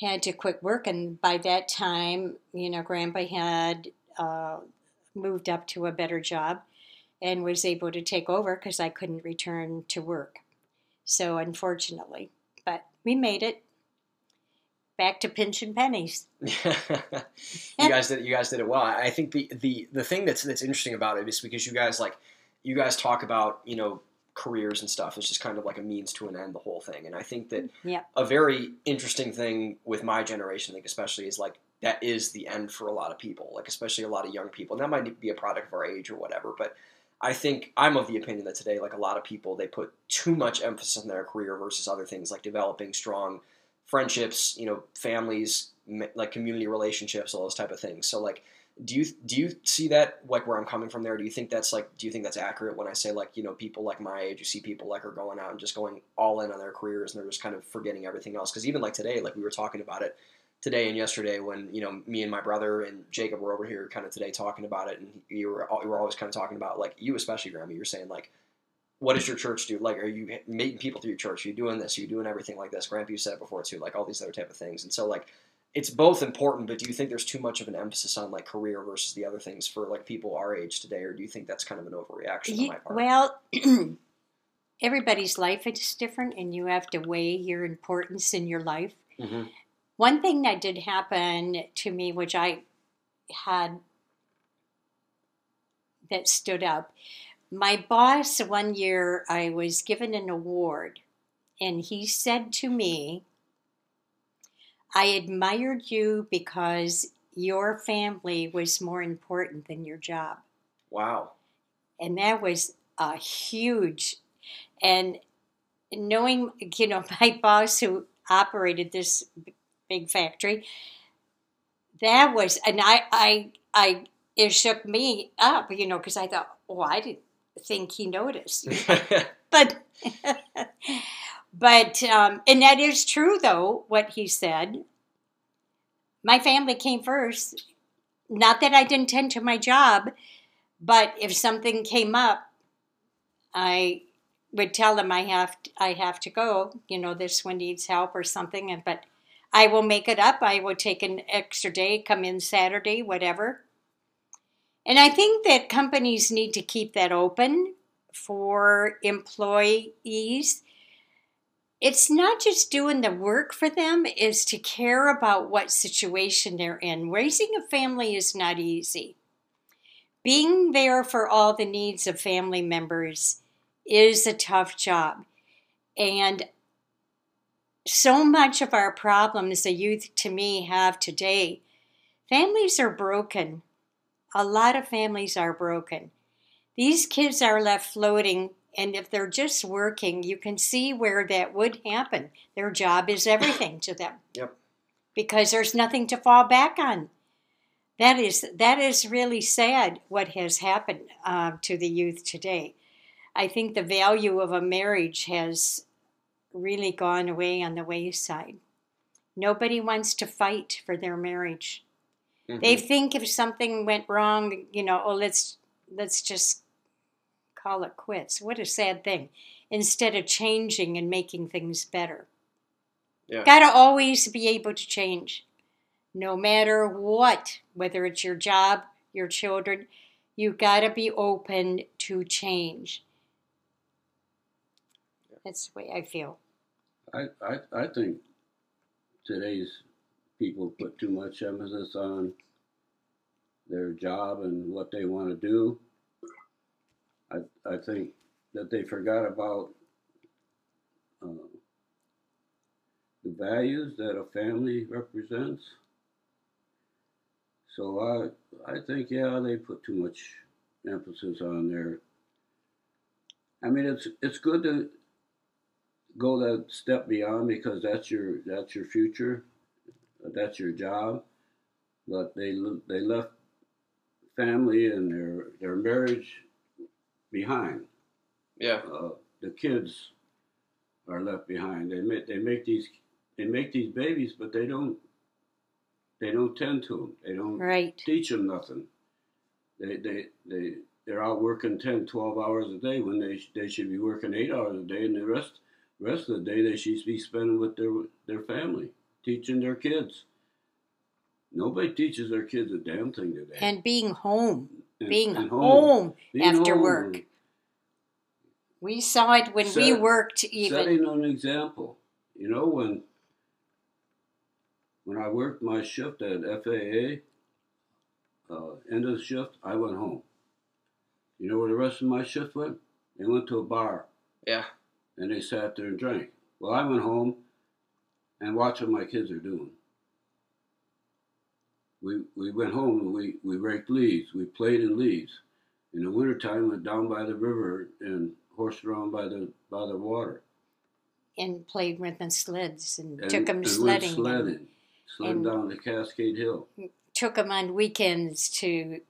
had to quit work. And by that time, you know, Grandpa had uh, moved up to a better job and was able to take over because I couldn't return to work. So, unfortunately, but we made it back to pinching pennies. you guys did you guys did it well. I think the the the thing that's that's interesting about it is because you guys like you guys talk about you know careers and stuff. It's just kind of like a means to an end, the whole thing. And I think that mm, yeah. a very interesting thing with my generation, I think especially, is like that is the end for a lot of people, like especially a lot of young people. And that might be a product of our age or whatever, but I think I'm of the opinion that today, like a lot of people, they put too much emphasis on their career versus other things like developing strong friendships, you know, families, like community relationships, all those type of things. So like do you do you see that like where I'm coming from there? Do you think that's like do you think that's accurate when I say like you know people like my age, you see people like are going out and just going all in on their careers and they're just kind of forgetting everything else? Because even like today, like we were talking about it today and yesterday when you know me and my brother and Jacob were over here kind of today talking about it, and you were you were always kind of talking about like you especially, Grammy. You're saying like. What does your church do? Like, are you meeting people through your church? Are you doing this? Are you doing everything like this? Grandpa, you said it before too, like all these other type of things. And so, like, it's both important, but do you think there's too much of an emphasis on like career versus the other things for like people our age today, or do you think that's kind of an overreaction on my part? Well, everybody's life is different, and you have to weigh your importance in your life. Mm-hmm. One thing that did happen to me, which I had that stood up, my boss one year I was given an award, and he said to me I admired you because your family was more important than your job. Wow. And that was a huge, and knowing, you know, my boss who operated this big factory, that was, and I, I, I, it shook me up, you know, because I thought, oh, I didn't think he noticed. but But, um, and that is true, though, what he said. My family came first. Not that I didn't tend to my job, but if something came up, I would tell them I have to, I have to go. You know, this one needs help or something. And but I will make it up. I will take an extra day, come in Saturday, whatever. And I think that companies need to keep that open for employees it's not just doing the work for them is to care about what situation they're in raising a family is not easy being there for all the needs of family members is a tough job. And so much of our problems the youth to me have today, families are broken. A lot of families are broken. These kids are left floating, and if they're just working, you can see where that would happen. Their job is everything to them. Yep. Because there's nothing to fall back on. That is that is really sad. What has happened uh, to the youth today? I think the value of a marriage has really gone away on the wayside. Nobody wants to fight for their marriage. Mhm. They think if something went wrong, you know, oh let's let's just call it quits. What a sad thing. Instead of changing and making things better. Yeah. Got to always be able to change. No matter what, whether it's your job, your children, you got to be open to change. That's the way I feel. I, I, I think today's people put too much emphasis on their job and what they want to do. I, I think that they forgot about uh, the values that a family represents. So I, I think, yeah, they put too much emphasis on their. I mean, it's it's good to go that step beyond because that's your that's your future, that's your job. But they they left family and their their marriage behind. Yeah. Uh, the kids are left behind. They make they make these they make these babies, but they don't they don't tend to them. They don't Right. teach them nothing. They they they they're out working 10, 12 hours a day when they they should be working eight hours a day, and the rest rest of the day they should be spending with their their family, teaching their kids. Nobody teaches their kids a damn thing today. And being home, And- being and home, Being after home work. and We saw it when we worked even. setting an example. You know when when I worked my shift at FAA, uh, end of the shift, I went home. You know where the rest of my shift went? They went to a bar Yeah. and they sat there and drank. Well, I went home and watched what my kids are doing. We we went home and we, we raked leaves. We played in leaves. In the wintertime, we went down by the river and horsed around by the by the water. and played with the sleds and, And, took them and went sledding. sledding. Sled and- down the Cascade Hill. Took them on weekends to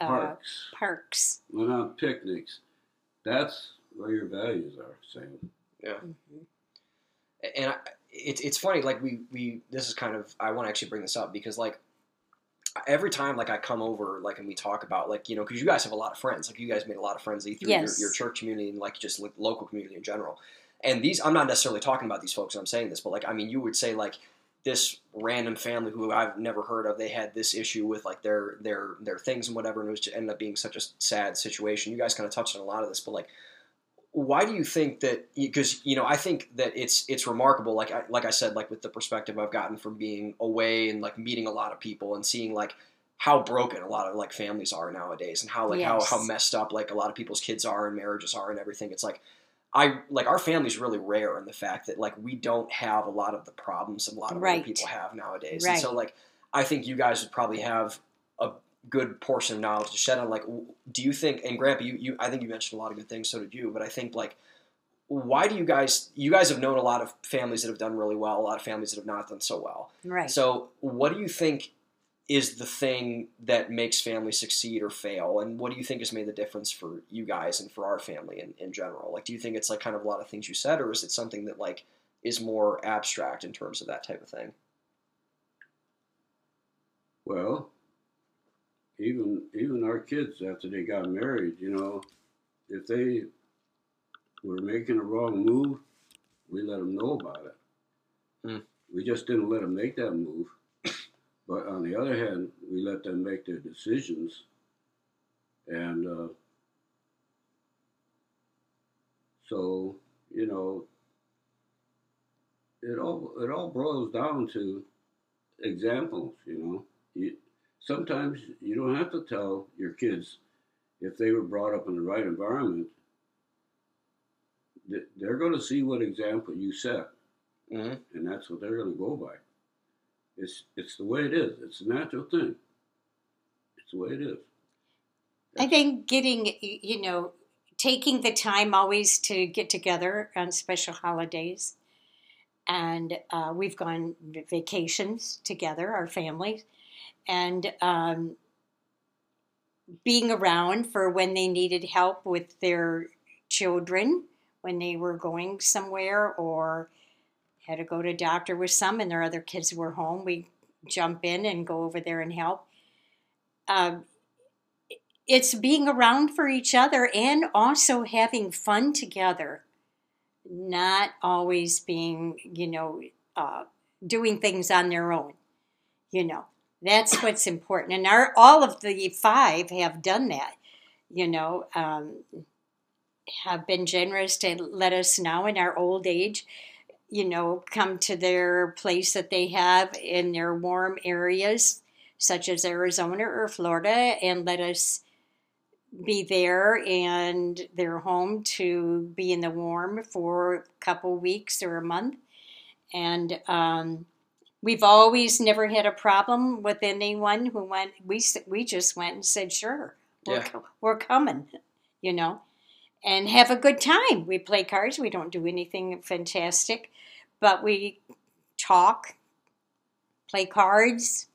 uh, Parks. parks. Went on picnics. That's where your values are, Sam. Yeah. and I, it's it's funny like we we this is kind of I want to actually bring this up because like every time like I come over like and we talk about like you know because you guys have a lot of friends like you guys made a lot of friends through Yes. your, your church community and like just like, local community in general and these I'm not necessarily talking about these folks I'm saying this but like I mean you would say like this random family who I've never heard of they had this issue with like their their their things and whatever and it was just ended up being such a sad situation you guys kind of touched on a lot of this but like why do you think that because you know i think that it's it's remarkable like I, like i said like with the perspective i've gotten from being away and like meeting a lot of people and seeing like how broken a lot of like families are nowadays and how like Yes. how how messed up like a lot of people's kids are and marriages are and everything it's like i like our family's really rare in the fact that like we don't have a lot of the problems that a lot of Right. other people have nowadays Right. and so like i think you guys would probably have a good portion of knowledge to shed on like do you think and grandpa you, you i think you mentioned a lot of good things so did you but i think like why do you guys you guys have known a lot of families that have done really well a lot of families that have not done so well. Right. so what do you think is the thing that makes families succeed or fail and what do you think has made the difference for you guys and for our family in, in general? Like do you think it's like kind of a lot of things you said or is it something that like is more abstract in terms of that type of thing? Well, even even our kids after they got married, you know, if they were making a wrong move, we let them know about it. Hmm. We just didn't let them make that move. But on the other hand, we let them make their decisions, and uh, so you know, it all it all boils down to examples. You know, you, sometimes you don't have to tell your kids if they were brought up in the right environment, they're going to see what example you set, hmm and that's what they're going to go by. It's it's the way it is. It's a natural thing. It's the way it is. I think getting, you know, taking the time always to get together on special holidays. And uh, we've gone vacations together, our families, and um, being around for when they needed help with their children, when they were going somewhere or had to go to doctor with some and their other kids were home. We jump in and go over there and help. Um, it's being around for each other and also having fun together not always being you know uh, doing things on their own you know that's what's important and our all of the five have done that you know um, have been generous to let us now in our old age you know come to their place that they have in their warm areas such as arizona or florida and let us be there and they're home to be in the warm for a couple weeks or a month. And um, we've always never had a problem with anyone who went. We we just went and said, "Sure, we're Yeah. we're coming," you know, and have a good time. We play cards. We don't do anything fantastic, but we talk, play cards,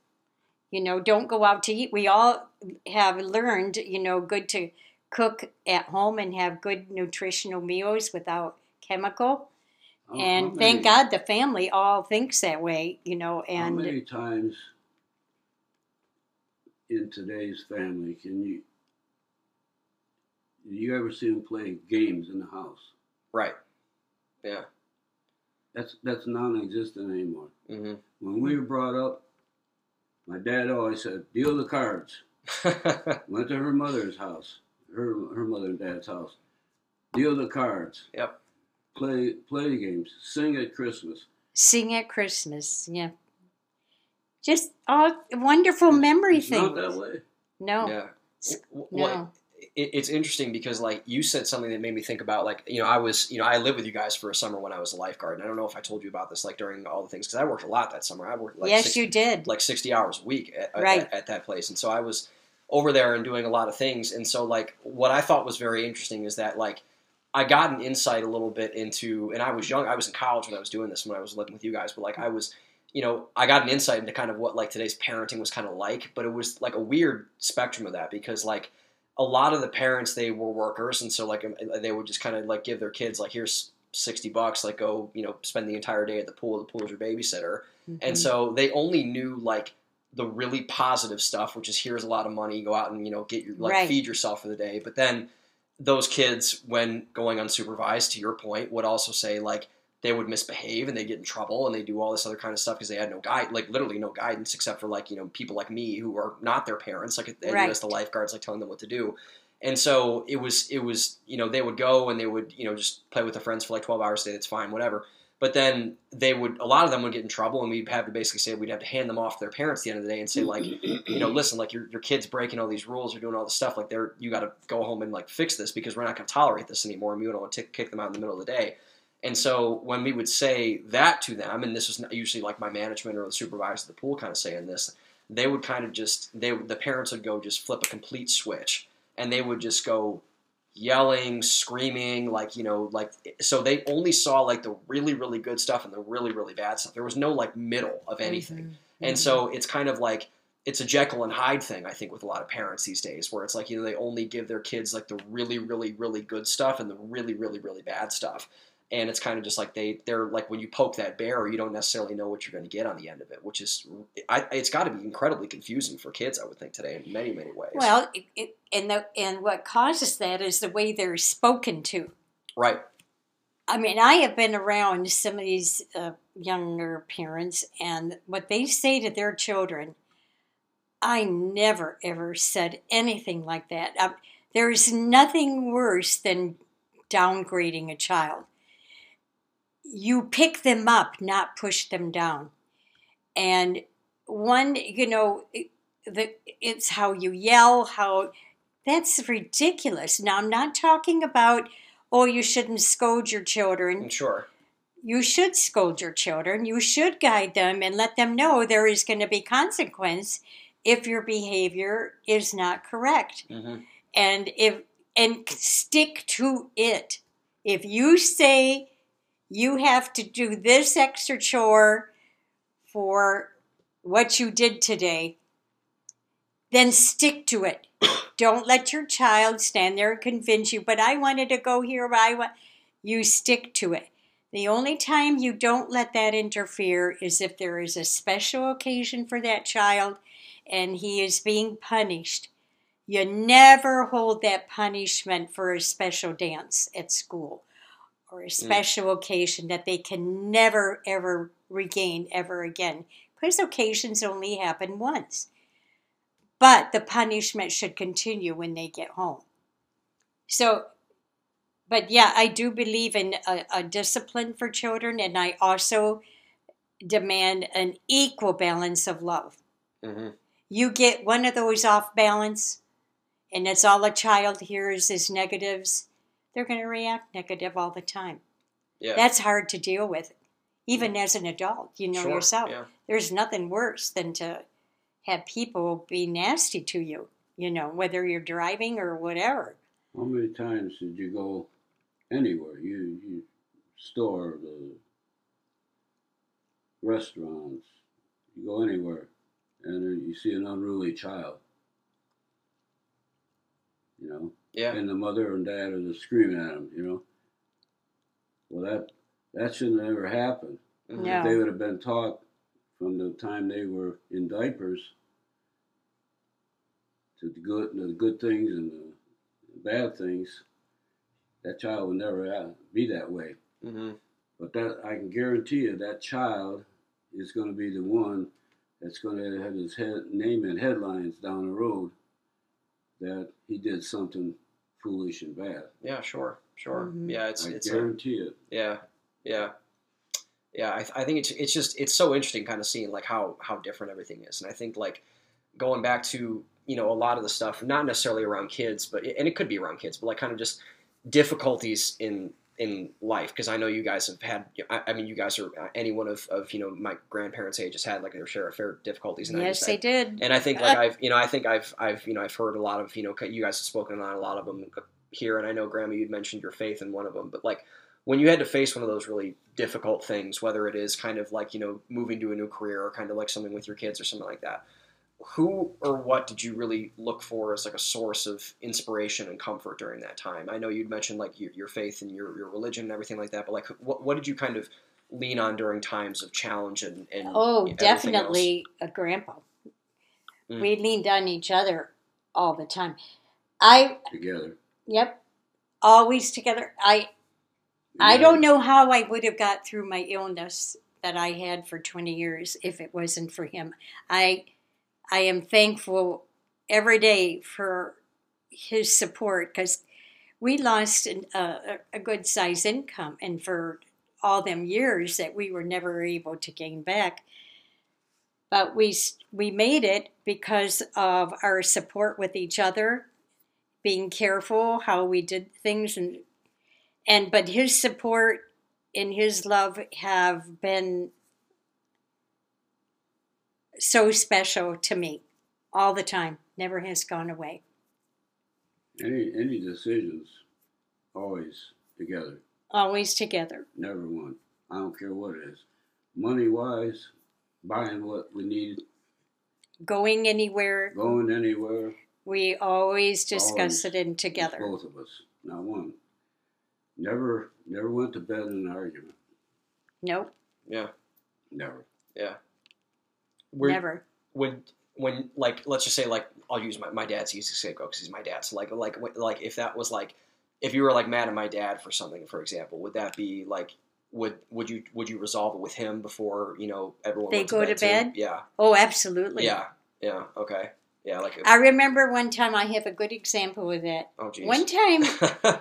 you know don't go out to eat we all have learned you know good to cook at home and have good nutritional meals without chemical How- and how thank god the family all thinks that way you know How and many times in today's family can you do you ever see them play games in the house? Right. Yeah. That's that's non-existent anymore. hmm When we were brought up, my dad always said, "Deal the cards." Went to her mother's house, her her mother and dad's house. Deal the cards. Yep. Play play games. Sing at Christmas. sing at christmas yeah just all wonderful memory It's things not that way. no Yeah. W- no Well, it, it's interesting because like you said something that made me think about like you know I was you know I lived with you guys for a summer when I was a lifeguard and I don't know if I told you about this like during all the things because I worked a lot that summer I worked like yes 60 you did like 60 hours a week at, Right. at, at that place and so I was over there and doing a lot of things and so like what I thought was very interesting is that like I got an insight a little bit into and I was young I was in college when I was doing this when I was living with you guys but like I was you know I got an insight into kind of what like today's parenting was kind of like but it was like a weird spectrum of that because like a lot of the parents they were workers and so like um, they would just kind of like give their kids like here's 60 bucks like go you know spend the entire day at the pool the pool's your babysitter Mm-hmm. and so they only knew like the really positive stuff which is here's a lot of money go out and you know get your like Right. feed yourself for the day but then those kids when going unsupervised to your point would also say like they would misbehave and they get in trouble and they do all this other kind of stuff because they had no guide like literally no guidance except for like you know people like me who are not their parents like and Right. as the lifeguards like telling them what to do and so it was it was you know they would go and they would you know just play with their friends for like 12 hours a day that's fine whatever but then they would a lot of them would get in trouble and we'd have to basically say we'd have to hand them off to their parents at the end of the day and say mm-hmm. like you know listen like your, your kid's breaking all these rules or doing all this stuff like they're you got to go home and like fix this because we're not going to tolerate this anymore and we don't want to kick them out in the middle of the day. And so when we would say that to them and this was usually like my management or the supervisor of the pool kind of saying this they would kind of just they the parents would go just flip a complete switch and they would just go yelling screaming like you know like so they only saw like the really really good stuff and the really really bad stuff. There was no like middle of anything. Mhm. and so it's kind of like it's a Jekyll and Hyde thing, I think, with a lot of parents these days, where it's like you know they only give their kids like the really, really, really good stuff and the really, really, really bad stuff, and it's kind of just like they they're like when you poke that bear, you don't necessarily know what you're going to get on the end of it, which is I, it's got to be incredibly confusing for kids, I would think today in many, many ways. well it, it, and the and what causes that is the way they're spoken to right, I mean, I have been around some of these uh, younger parents, and what they say to their children, I never ever said anything like that. Um, there is nothing worse than downgrading a child. You pick them up, not push them down. And one, you know, the, it's how you yell, how That's ridiculous. Now, I'm not talking about, oh, you shouldn't scold your children. Sure. You should scold your children. You should guide them and let them know there is going to be consequence if your behavior is not correct. Mm-hmm. And if and stick to it. If you say you have to do this extra chore for what you did today, then stick to it. Don't let your child stand there and convince you, but I wanted to go here, I want you stick to it. The only time you don't let that interfere is if there is a special occasion for that child and he is being punished. You never hold that punishment for a special dance at school or a special occasion that they can never ever regain ever again because occasions only happen once. But the punishment should continue when they get home. So, but yeah, I do believe in a, a discipline for children, and I also demand an equal balance of love. Mm-hmm. You get one of those off balance, and it's all a child hears is negatives, they're going to react negative all the time. Yeah. That's hard to deal with, even as an adult. You know Sure, yourself. yeah. There's nothing worse than to have people be nasty to you, you know, whether you're driving or whatever. How many times did you go anywhere? You you store the restaurants. You go anywhere, and you see an unruly child. You know, Yeah. and the mother and dad are just screaming at them. You know. Well, that that shouldn't have ever happened. Mhm. If they would have been taught from the time they were in diapers to the good, the good things and the bad things, that child would never be that way. Mm-hmm. But that I can guarantee you, that child is going to be the one that's going to have his head, name in headlines down the road that he did something foolish and bad. Yeah, sure, sure. Mhm. Yeah, it's I it's a, guarantee it. yeah, yeah, yeah. I, I think it's it's just it's so interesting, kind of seeing like how how different everything is, and I think like going back to you know a lot of the stuff, not necessarily around kids, but and it could be around kids, but like kind of just difficulties in in life because I know you guys have had. I, I mean, you guys are uh, any one of, of you know my grandparents' age has had like their share of fair difficulties. And yes, they I- did. and I think like I've you know I think I've I've you know I've heard a lot of you know you guys have spoken on a lot of them here, and I know Grandma you'd mentioned your faith in one of them, but like when you had to face one of those really difficult things, whether it is kind of like you know moving to a new career or kind of like something with your kids or something like that, who or what did you really look for as like a source of inspiration and comfort during that time? I know you'd mentioned like your, your faith and your, your religion and everything like that, but like what what did you kind of lean on during times of challenge and, and Oh, everything definitely a grandpa. Mm. We leaned on each other all the time. I, Together. yep, always together. I, I don't know how I would have got through my illness that I had for 20 years if it wasn't for him. I I am thankful every day for his support because we lost an, uh, a, good size income and for all them years that we were never able to gain back. But we we made it because of our support with each other, being careful how we did things and and but his support and his love have been so special to me all the time never has gone away Any any decisions, always together, always together never one. I don't care what it is. Money wise, buying what we need, going anywhere going anywhere. we always discuss Always. it in together Both of us, not one. Never, never went to bed in an argument. nope Yeah, Never. yeah. Were- never when when like let's just say like I'll use my, my dad's easy scapegoat because he's my dad. So like like like if that was like if you were like mad at my dad for something, for example, would that be like would would you would you resolve it with him before you know everyone They go to too? bed? Yeah, oh absolutely yeah, yeah. Okay, yeah. Like i remember one time i have a good example of that oh geez. one time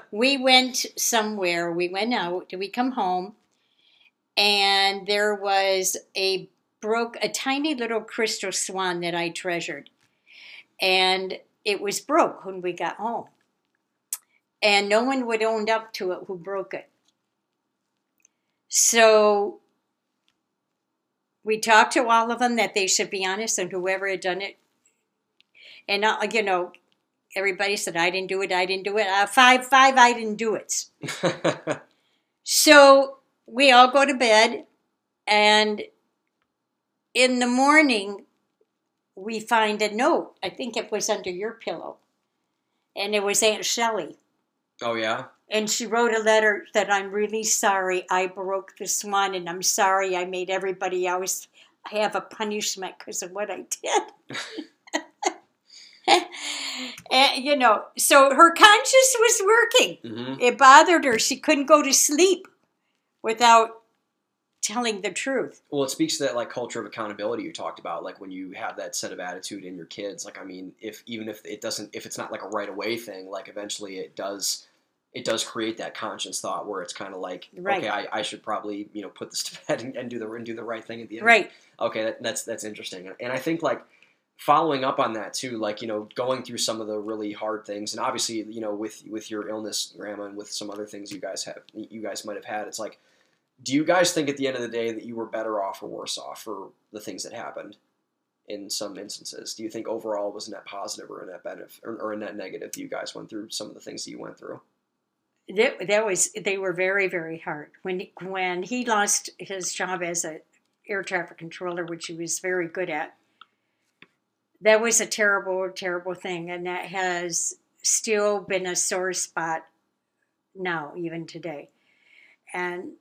we went somewhere we went out we come home and there was a broke a tiny little crystal swan that i treasured and it was broke when we got home. And no one would own up to it who broke it. So we talked to all of them that they should be honest and whoever had done it. And, uh, you know, everybody said, I didn't do it, I didn't do it. Uh, five, five, I didn't do it. So we all go to bed, and in the morning, we find a note. I think it was under your pillow. And it was Aunt Shelley. oh yeah. And she wrote a letter that I'm really sorry I broke this one, and I'm sorry I made everybody else have a punishment because of what I did. and, you know, so her conscience was working. hmm It bothered her. She couldn't go to sleep without telling the truth. Well, it speaks to that like culture of accountability you talked about, like when you have that set of attitude in your kids. Like, I mean, if even if it doesn't, if it's not like a right away thing, like eventually it does, it does create that conscious thought where it's kind of like, Right. okay, I, I should probably you know put this to bed and, and do the and do the right thing at the end. Right. Okay, that, that's that's interesting, and I think like following up on that too, like you know, going through some of the really hard things, and obviously, you know, with with your illness, grandma, and with some other things you guys have, you guys might have had, it's like, do you guys think at the end of the day that you were better off or worse off for the things that happened? In some instances, do you think overall was a net positive or a net benefit or, or a net negative? that You guys went through some of the things that you went through. That, that was they were very very hard when he, when he lost his job as a air traffic controller, which he was very good at. That was a terrible terrible thing, and that has still been a sore spot now even today. And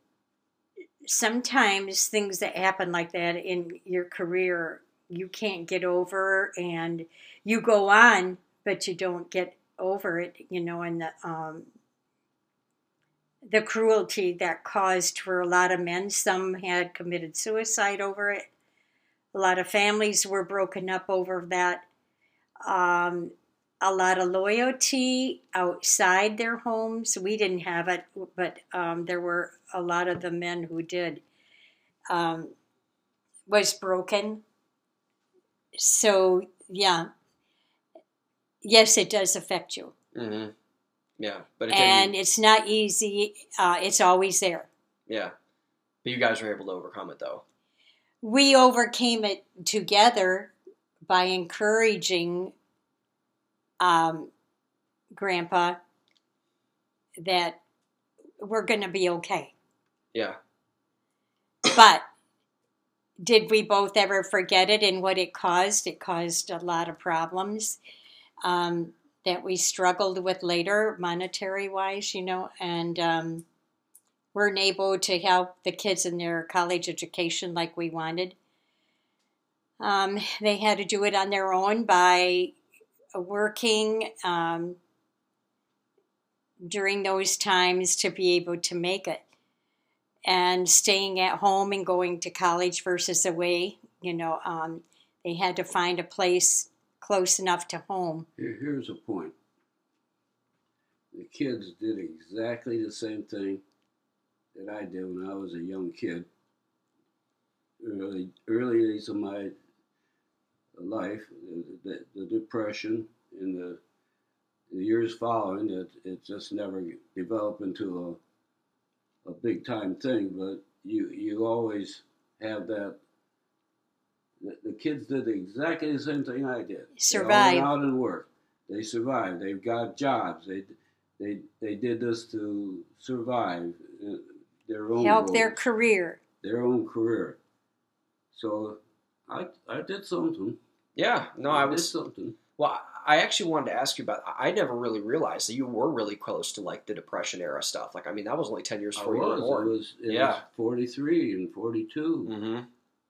sometimes things that happen like that in your career you can't get over and you go on but you don't get over it you know and the um the cruelty that caused for a lot of men. Some had committed suicide over it. A lot of families were broken up over that. Um a lot of loyalty outside their homes. We didn't have it, but um, there were a lot of the men who did. Um, was broken. So yeah, yes, it does affect you, Mm-hmm. Yeah, but it and it's not easy. Uh, it's always there. Yeah, but you guys were able to overcome it though. We overcame it together by encouraging um, Grandpa that we're going to be okay. Yeah. But did we both ever forget it and what it caused? It caused a lot of problems um, that we struggled with later, monetary wise, you know, and um, weren't able to help the kids in their college education like we wanted. Um, they had to do it on their own by working um, during those times to be able to make it and staying at home and going to college versus away. You know, um, they had to find a place close enough to home. Here, here's a point. The kids did exactly the same thing that I did when I was a young kid. Early, early days of my life, the, the, depression in the, the years following, it, it just never developed into a, a big time thing. But you you always have that. The, the kids did exactly the same thing I did. They all Survive. went out and worked. They survived. They've got jobs. They they they did this to survive uh, their own Help their career. their own career. So I I did something. Yeah. No, I did was. something. Well, I actually wanted to ask you about. I never really realized that you were really close to like the Depression era stuff. Like, I mean, that was only ten years I before you were was. It was it Yeah. was forty three and forty two. Mm-hmm.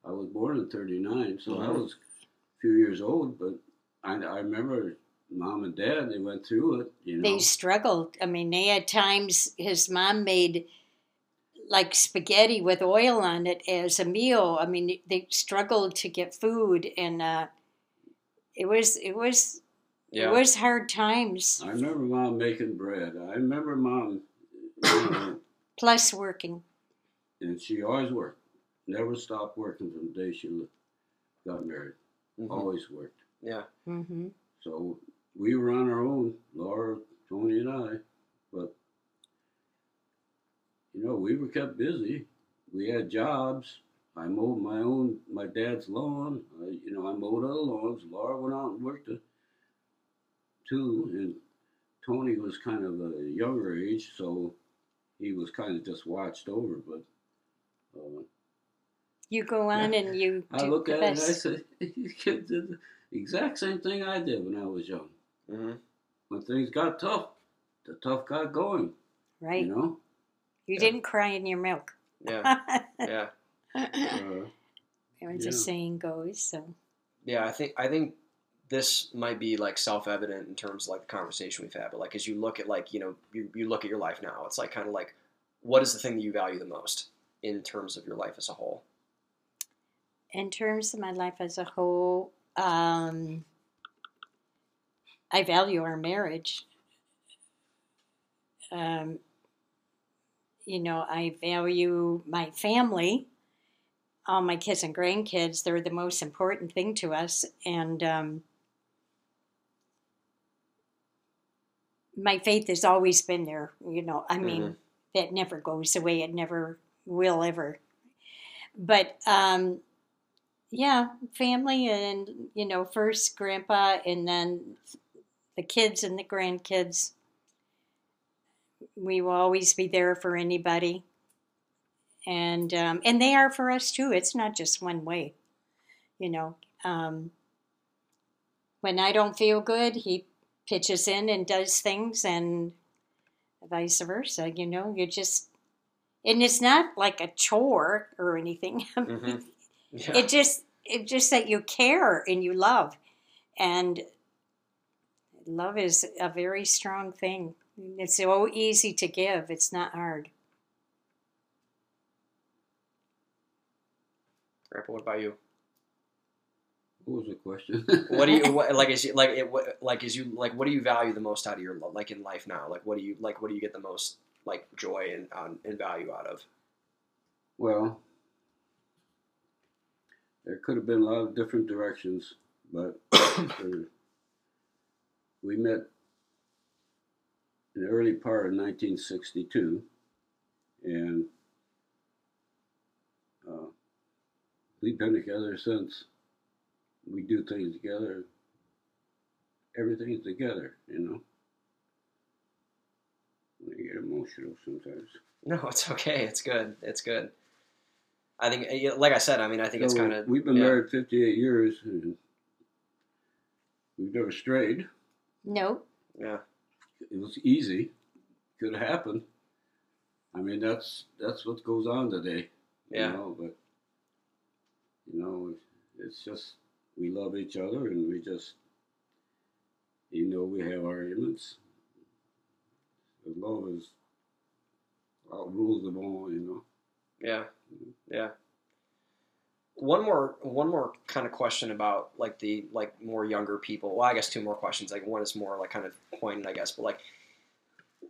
I was born in thirty nine, so I Mhm. was a few years old. But I I remember mom and dad. They went through it. You know. They struggled. I mean, they had times his mom made like spaghetti with oil on it as a meal. I mean, they struggled to get food, and uh, it was it was Yeah. it was hard times. I remember mom making bread. I remember mom, you know, Plus working. and she always worked. Never stopped working from the day she got married. Mhm. Always worked. Yeah. hmm So we were on our own, Laura, Tony, and I. But you know, we were kept busy. We had jobs. I mowed my own, my dad's lawn. I, you know, I mowed other lawns. Laura went out and worked it too. And Tony was kind of a younger age, so he was kind of just watched over. But uh, You go on and you do I look the at it and I best. say, these kids did the exact same thing I did when I was young. hmm When things got tough, the tough got going. right. You know. You didn't cry in your milk. Yeah, yeah, Uh, As the Yeah. saying goes. So yeah. I think I think this might be like self-evident in terms of like the conversation we've had, but like as you look at like you know you, you look at your life now, it's like kind of like what is the thing that you value the most in terms of your life as a whole? in terms of my life as a whole, um, I value our marriage. Um, you know, I value my family, all my kids and grandkids. They're the most important thing to us. And um, my faith has always been there. You know, I mean, Mhm. that never goes away. It never will ever. But um, yeah, family and you know, first grandpa and then the kids and the grandkids. We will always be there for anybody, and um, and they are for us too. It's not just one way, you know. Um, when I don't feel good, he pitches in and does things, and vice versa. You know, you just and it's not like a chore or anything. Mhm. Yeah. It just it just that you care and you love, and love is a very strong thing. It's so easy to give. It's not hard. Grandpa, what about you? what was the question? What do you what, like? Is you, like it, what, like is you like what do you value the most out of your like in life now? Like what do you like? What do you get the most like joy and um, and value out of? Well, there could have been a lot of different directions, but we met in the early part of 1962, and uh, we've been together since. We do things together. Everything's together, you know. I get emotional sometimes. No, it's okay. It's good. It's good. I think, like I said, I mean, I think it's kind of We've been yeah. married 58 years, and we've never strayed. No, Yeah, It was easy. Could have happened. I mean, that's that's what goes on today. Yeah. You know, but you know, it's just we love each other, and we just, you know, we have arguments. The love is outrules them all. You know. yeah, yeah. One more, one more kind of question about like the like more younger people. Well, I guess two more questions. Like one is more like kind of pointed, I guess, but like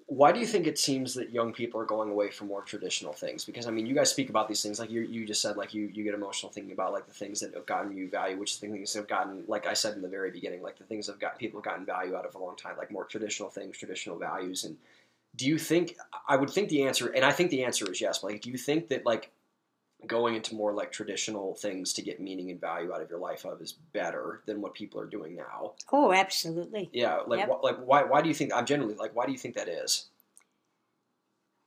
why do you think it seems that young people are going away from more traditional things? Because I mean, you guys speak about these things, like you you just said, like you you get emotional thinking about like the things that have gotten you value, which the things have gotten, like I said in the very beginning, like the things have got people have gotten value out of a long time, like more traditional things, traditional values. And do you think? I would think the answer, and I think the answer is yes. But like, do you think that like going into more like traditional things to get meaning and value out of your life of is better than what people are doing now? oh, absolutely. Yeah, like Yep. wh- like why why do you think? I'm generally like why do you think that is?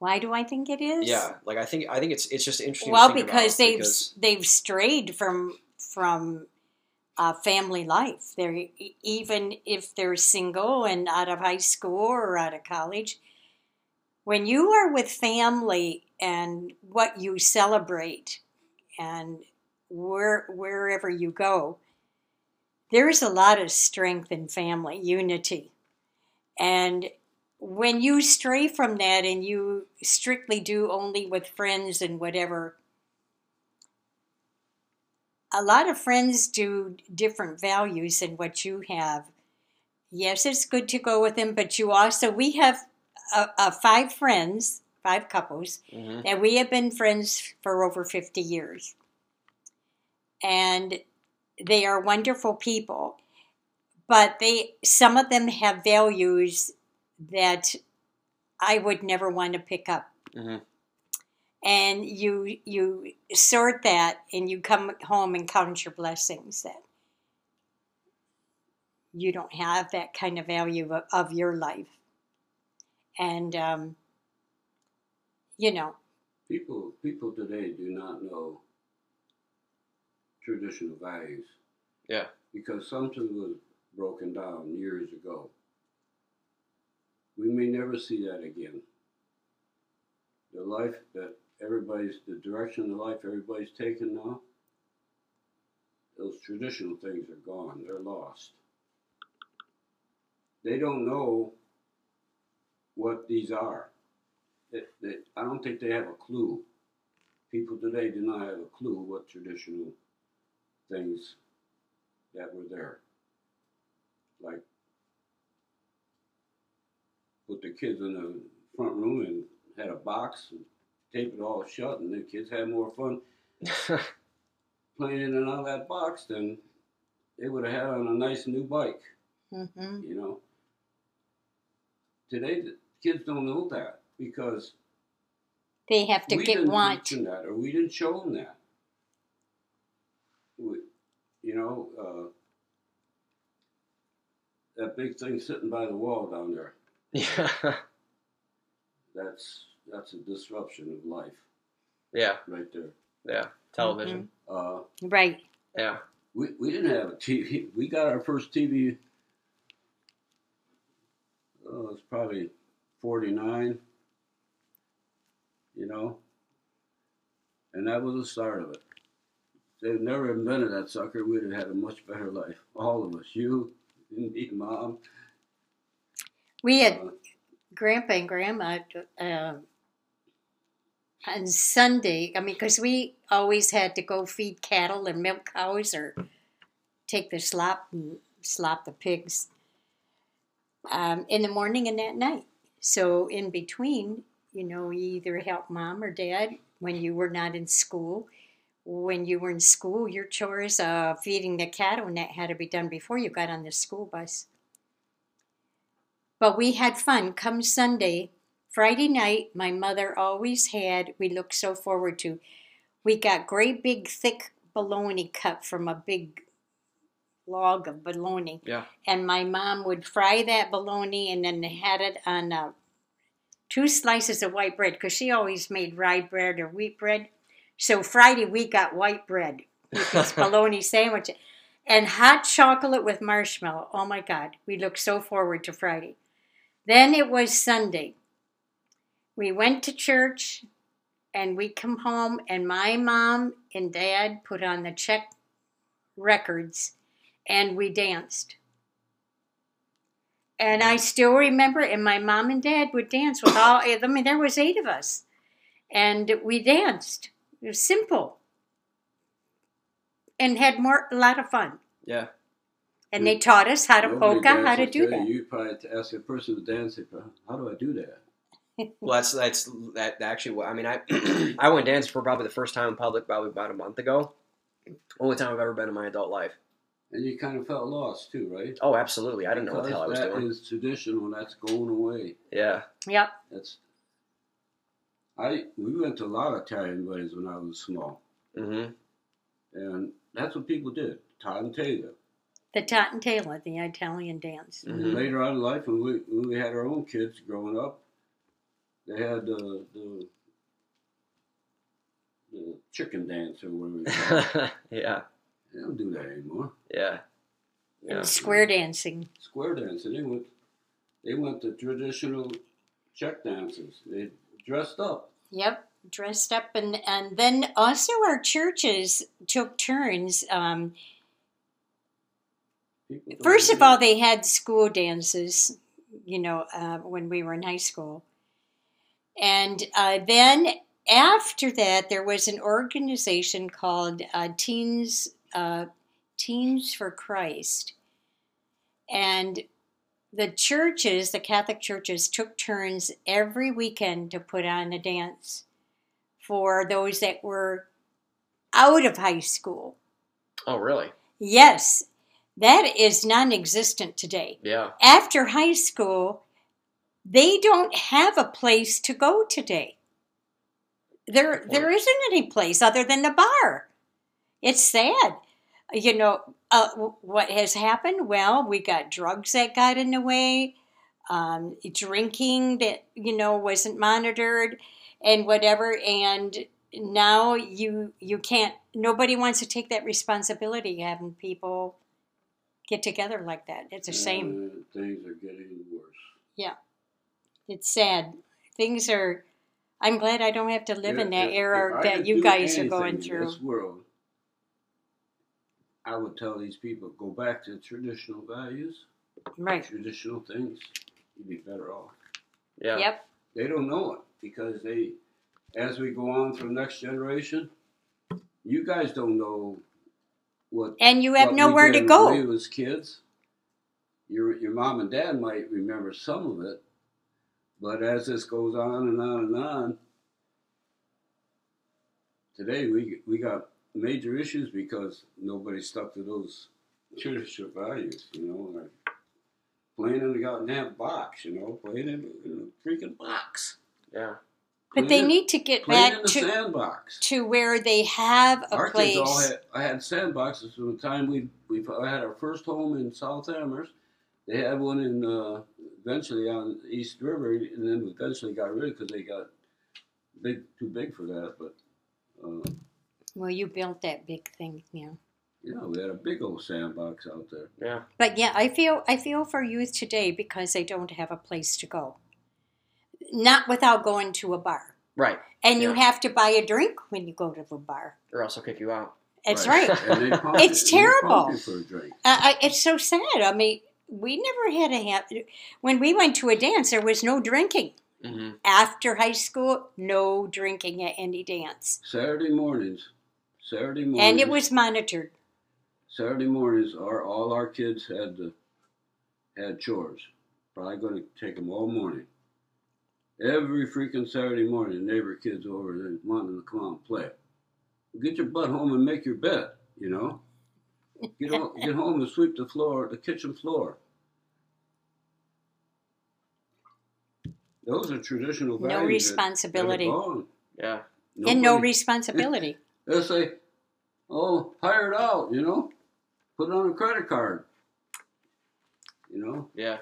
Why do I think it is? Yeah, like I think I think it's it's just interesting. Well, because they've because- they've strayed from from uh, family life. They're even if they're single and out of high school or out of college. When you are with family and what you celebrate, and where wherever you go, there's a lot of strength in family unity, and when you stray from that and you strictly do only with friends and whatever, a lot of friends do different values than what you have. Yes, it's good to go with them, but you also, we have uh, uh, five friends, five couples, Mhm. that we have been friends for over 50 years. And they are wonderful people. but they some of them have values that I would never want to pick up. Mhm. And you you sort that and you come home and count your blessings that you don't have that kind of value of, of your life. And um, you know, People people today do not know traditional values. Yeah. Because something was broken down years ago. We may never see that again. The life that everybody's the direction of life everybody's taking now, those traditional things are gone. They're lost. They don't know what these are. They, they, I don't think they have a clue. People today do not have a clue what traditional things that were there. Like put the kids in the front room and had a box and tape it all shut, and the kids had more fun playing in and out of that box than they would have had on a nice new bike. hmm You know. Today, the kids don't know that because they have to we get didn't want. that, or we didn't show them that. We, you know, uh, that big thing sitting by the wall down there. yeah. That's that's a disruption of life Yeah. right there. Yeah. Television. Uh, Right. Yeah. we we didn't have a TV. We got our first TV. Oh, it's probably forty nine. You know, and that was the start of it. If they'd never invented that sucker, we'd have had a much better life. All of us, you, me, mom. We had uh, grandpa and grandma uh, on Sunday. I mean, because we always had to go feed cattle and milk cows or take the slop and slop the pigs um, in the morning and at night. So in between, you know, you either help mom or dad when you were not in school. When you were in school, your chores, uh, feeding the cattle, and that had to be done before you got on the school bus. But we had fun. Come Sunday, Friday night, my mother always had, we looked so forward to, we got great big thick bologna cut from a big log of bologna. Yeah. And my mom would fry that bologna and then had it on uh, two slices of white bread because she always made rye bread or wheat bread. So Friday we got white bread with this bologna sandwich and hot chocolate with marshmallow. Oh my God, we looked so forward to Friday. Then it was Sunday. We went to church and we come home and my mom and dad put on the Czech records and we danced. And I still remember, and my mom and dad would dance with all, I mean, there was eight of us. And we danced. It was simple. And had more a lot of fun. Yeah. And they taught us how to nobody polka, how to do today. that. You probably have to ask a person to dance. if, How do I do that? Well, that's that's that actually. what- I mean, I I went dancing for probably the first time in public, probably about a month ago. Only time I've ever been in my adult life. And you kind of felt lost too, right? Oh, absolutely. I didn't know what the hell I was doing. That is traditional. That's going away. Yeah. Yep. That's. I we went to a lot of Italian weddings when I was small, Mm-hmm. and that's what people did. Todd and Taylor. The Tot and Taylor, the Italian dance. And Mhm. later on in life, when we when we had our own kids growing up, they had the the, the chicken dance or whatever. You call it. yeah. They don't do that anymore. Yeah. Yeah. And square dancing. Square dancing. They went they went to traditional Czech dances. They dressed up. Yep, dressed up, and and then also our churches took turns. Um, first of all, they had school dances, you know, uh, when we were in high school, and uh, then after that, there was an organization called uh, Teens uh, Teens for Christ, and the churches, the Catholic churches, took turns every weekend to put on a dance for those that were out of high school. Oh, really? Yes, That is non existent today. Yeah. After high school, they don't have a place to go today. There, there isn't any place other than the bar. It's sad. You know, uh, what has happened? Well, we got drugs that got in the way, um, drinking that, you know, wasn't monitored and whatever. And now you you can't nobody wants to take that responsibility having people get together like that. It's a shame. Uh, things are getting worse. Yeah. It's sad. Things are I'm glad I don't have to live in that if- era if that you guys are going in through. This world, I would tell these people go back to traditional values, Right. traditional things. You'd be better off. Yeah. Yep. They don't know it because they, as we go on to the next generation, you guys don't know what. And you have nowhere to go. We was kids. Your your mom and dad might remember some of it, but as this goes on and on and on, today we we got major issues because nobody stuck to those traditional values. You know, like playing in the goddamn box. You know, playing in, in a freaking box. Yeah. But they Playing- need to get back to sandbox. to where they have a Our place. kids all had. I had sandboxes from the time we we I had our first home in South Amherst. They had one in uh, eventually on East River, and then eventually got rid of because they got big too big for that. But uh, well, you built that big thing, yeah. yeah, we had a big old sandbox out there. Yeah. But yeah, I feel I feel for youth today because they don't have a place to go. Not without going to a bar. Right. And you have to buy a drink when you go to the bar. Or else they'll kick you out. That's right. And they pump It's you- and they terrible. for a drink. Uh, I, it's so sad. I mean, we never had a ha- when we went to a dance. There was no drinking Mm-hmm. after high school. No drinking at any dance, Saturday mornings, Saturday mornings, and it was monitored. Saturday mornings. Our all our kids had to, had chores. Probably going to take them all morning. Every freaking Saturday morning, the neighbor kids over there wanting to come out and play. Get your butt home and make your bed. You know, get home, get home and sweep the floor, the kitchen floor. Those are traditional No values. that- that are responsibility. gone. Yeah. and no responsibility. They'll say, "Oh, hire it out," you know, put it on a credit card. You know, Yeah.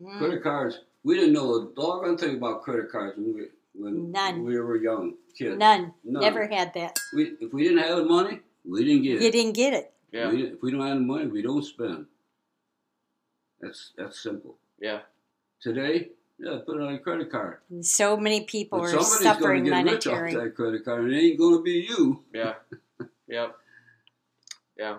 Mm. credit cards. We didn't know a doggone thing about credit cards when we when None. we were young kids. None. None. Never had that. We if we didn't have the money, we didn't get You it. You didn't get it. Yeah. We, if we don't have the money, we don't spend. That's that's simple. Yeah. Today, yeah, put it on a credit card. And so many people But are somebody's suffering gonna get rich off that credit card, and it ain't going to be you. Yeah. yep. Yeah.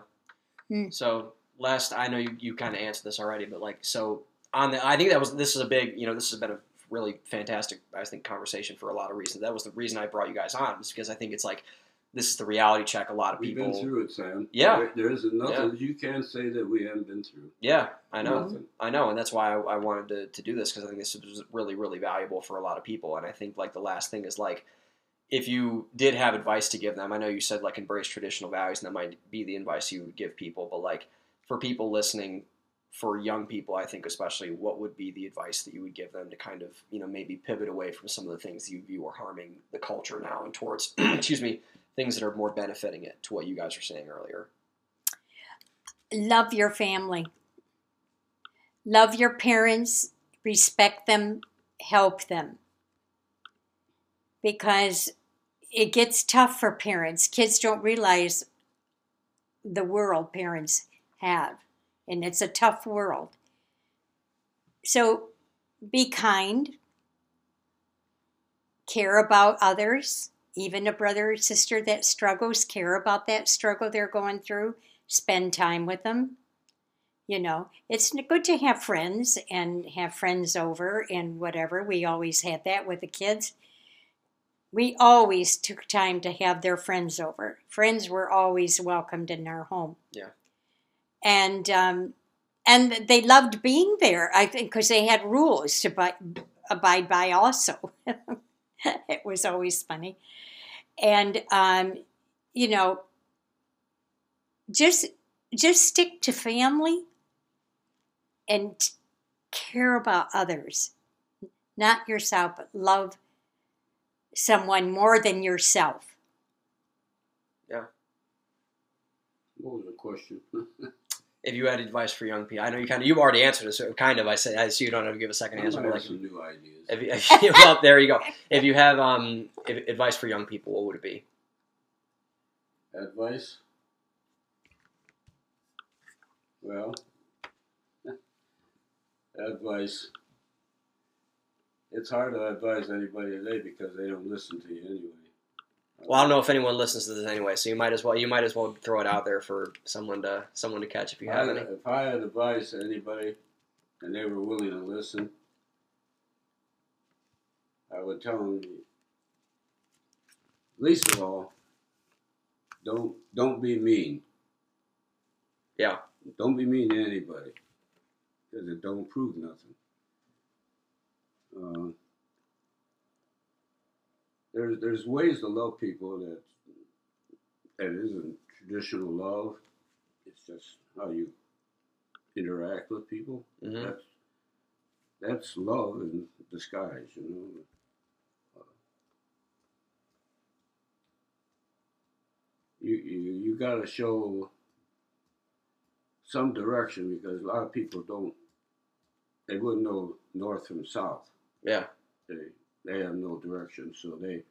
Hmm. So last, I know you, you kind of answered this already, but like, so on the, I think that was this is a big, you know, this has been a really fantastic, I think, conversation for a lot of reasons. That was the reason I brought you guys on, is because I think it's like this is the reality check. A lot of people. We've been through it, Sam. Yeah. There, there isn't nothing Yeah. you can say that we haven't been through. Yeah, I know. Nothing. I know, and that's why I, I wanted to, to do this because I think this is really, really valuable for a lot of people. And I think like the last thing is like, if you did have advice to give them, I know you said like embrace traditional values, and that might be the advice you would give people. But like for people listening, for young people, I think especially, what would be the advice that you would give them to kind of you know maybe pivot away from some of the things you view are harming the culture now and towards excuse me things that are more benefiting it to what you guys were saying earlier. Love your family. Love your parents. Respect them. Help them. Because it gets tough for parents. Kids don't realize the world parents have, and it's a tough world. So be kind, care about others, even a brother or sister that struggles, care about that struggle they're going through, spend time with them. You know, it's good to have friends and have friends over and whatever. We always had that with the kids. We always took time to have their friends over. Friends were always welcomed in our home. Yeah. And um, and they loved being there. I think because they had rules to bi- abide by. Also, it was always funny, and um, you know, just just stick to family and care about others, not yourself, but love someone more than yourself. Yeah. What was the question? If you had advice for young people, I know you kind of you've already answered it, so kind of. I say I see you don't have to give a second answer. But like, some new ideas. if you, if you- well, there you go. If you have um if, advice for young people, what would it be? Advice? Well, advice. It's hard to advise anybody today because they don't listen to you anyway. Well, I don't know if anyone listens to this anyway, so you might as well you might as well throw it out there for someone to someone to catch if you have I, any. if I had advice to anybody and they were willing to listen, I would tell them, least of all, don't don't be mean. Yeah. Don't be mean to anybody because it don't prove nothing. Uh, there's there's ways to love people that that isn't traditional love. It's just how you interact with people. Mhm. That's that's love in disguise, you know. You you you got to show some direction because a lot of people don't. They wouldn't know north from south. Yeah. They they have no direction, so they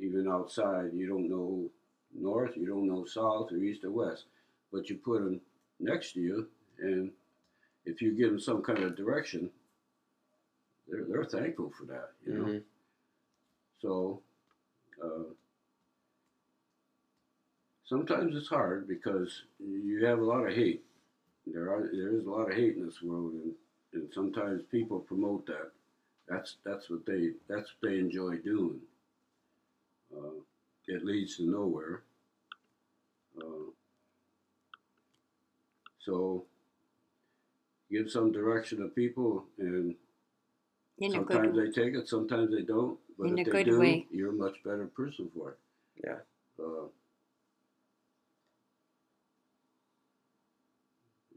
even outside you don't know north, you don't know south or east or west, but you put them next to you, and if you give them some kind of direction, they're they're thankful for that, you know. Mhm. So uh, sometimes it's hard because you have a lot of hate. There are there is a lot of hate in this world, and, and sometimes people promote that. That's that's what they that's what they enjoy doing. Uh, it leads to nowhere. Uh, so give some direction to people, and In sometimes they take it, sometimes they don't. But In if a they good do, way. you're a much better person for it. Yeah. Uh,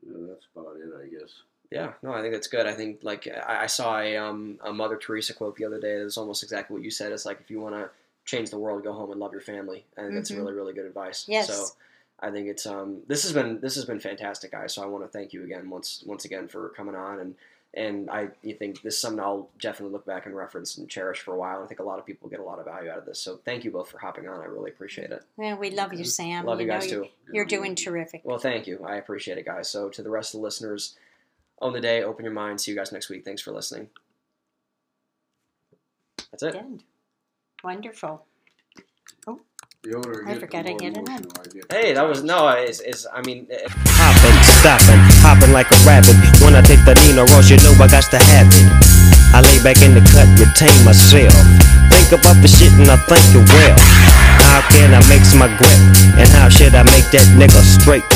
yeah, that's about it, I guess. Yeah, no, I think that's good. I think like I, I saw a um a Mother Teresa quote the other day. It's almost exactly what you said. It's like if you want to change the world, go home and love your family. I think that's Mhm. really really good advice. Yes. So I think it's um this has been this has been fantastic, guys. So I want to thank you again once once again for coming on and and I you think this is something I'll definitely look back and reference and cherish for a while. I think a lot of people get a lot of value out of this. So thank you both for hopping on. I really appreciate it. Yeah, we love you, Sam. Love you know guys you- too. You're doing terrific. Well, thank you. I appreciate it, guys. So, to the rest of the listeners, own the day, open your mind. See you guys next week. Thanks for listening. That's it. Good. Wonderful. The older I get, the forgot I get it emotional Hey, that was no. Is is I mean, it, Hopping, stopping, hopping like a rabbit. When I take the Nino Ross, you know I got to have it. I lay back in the cut, retain myself. Think about the shit and I think it well. How can I mix my grip? And how should I make that nigga straight?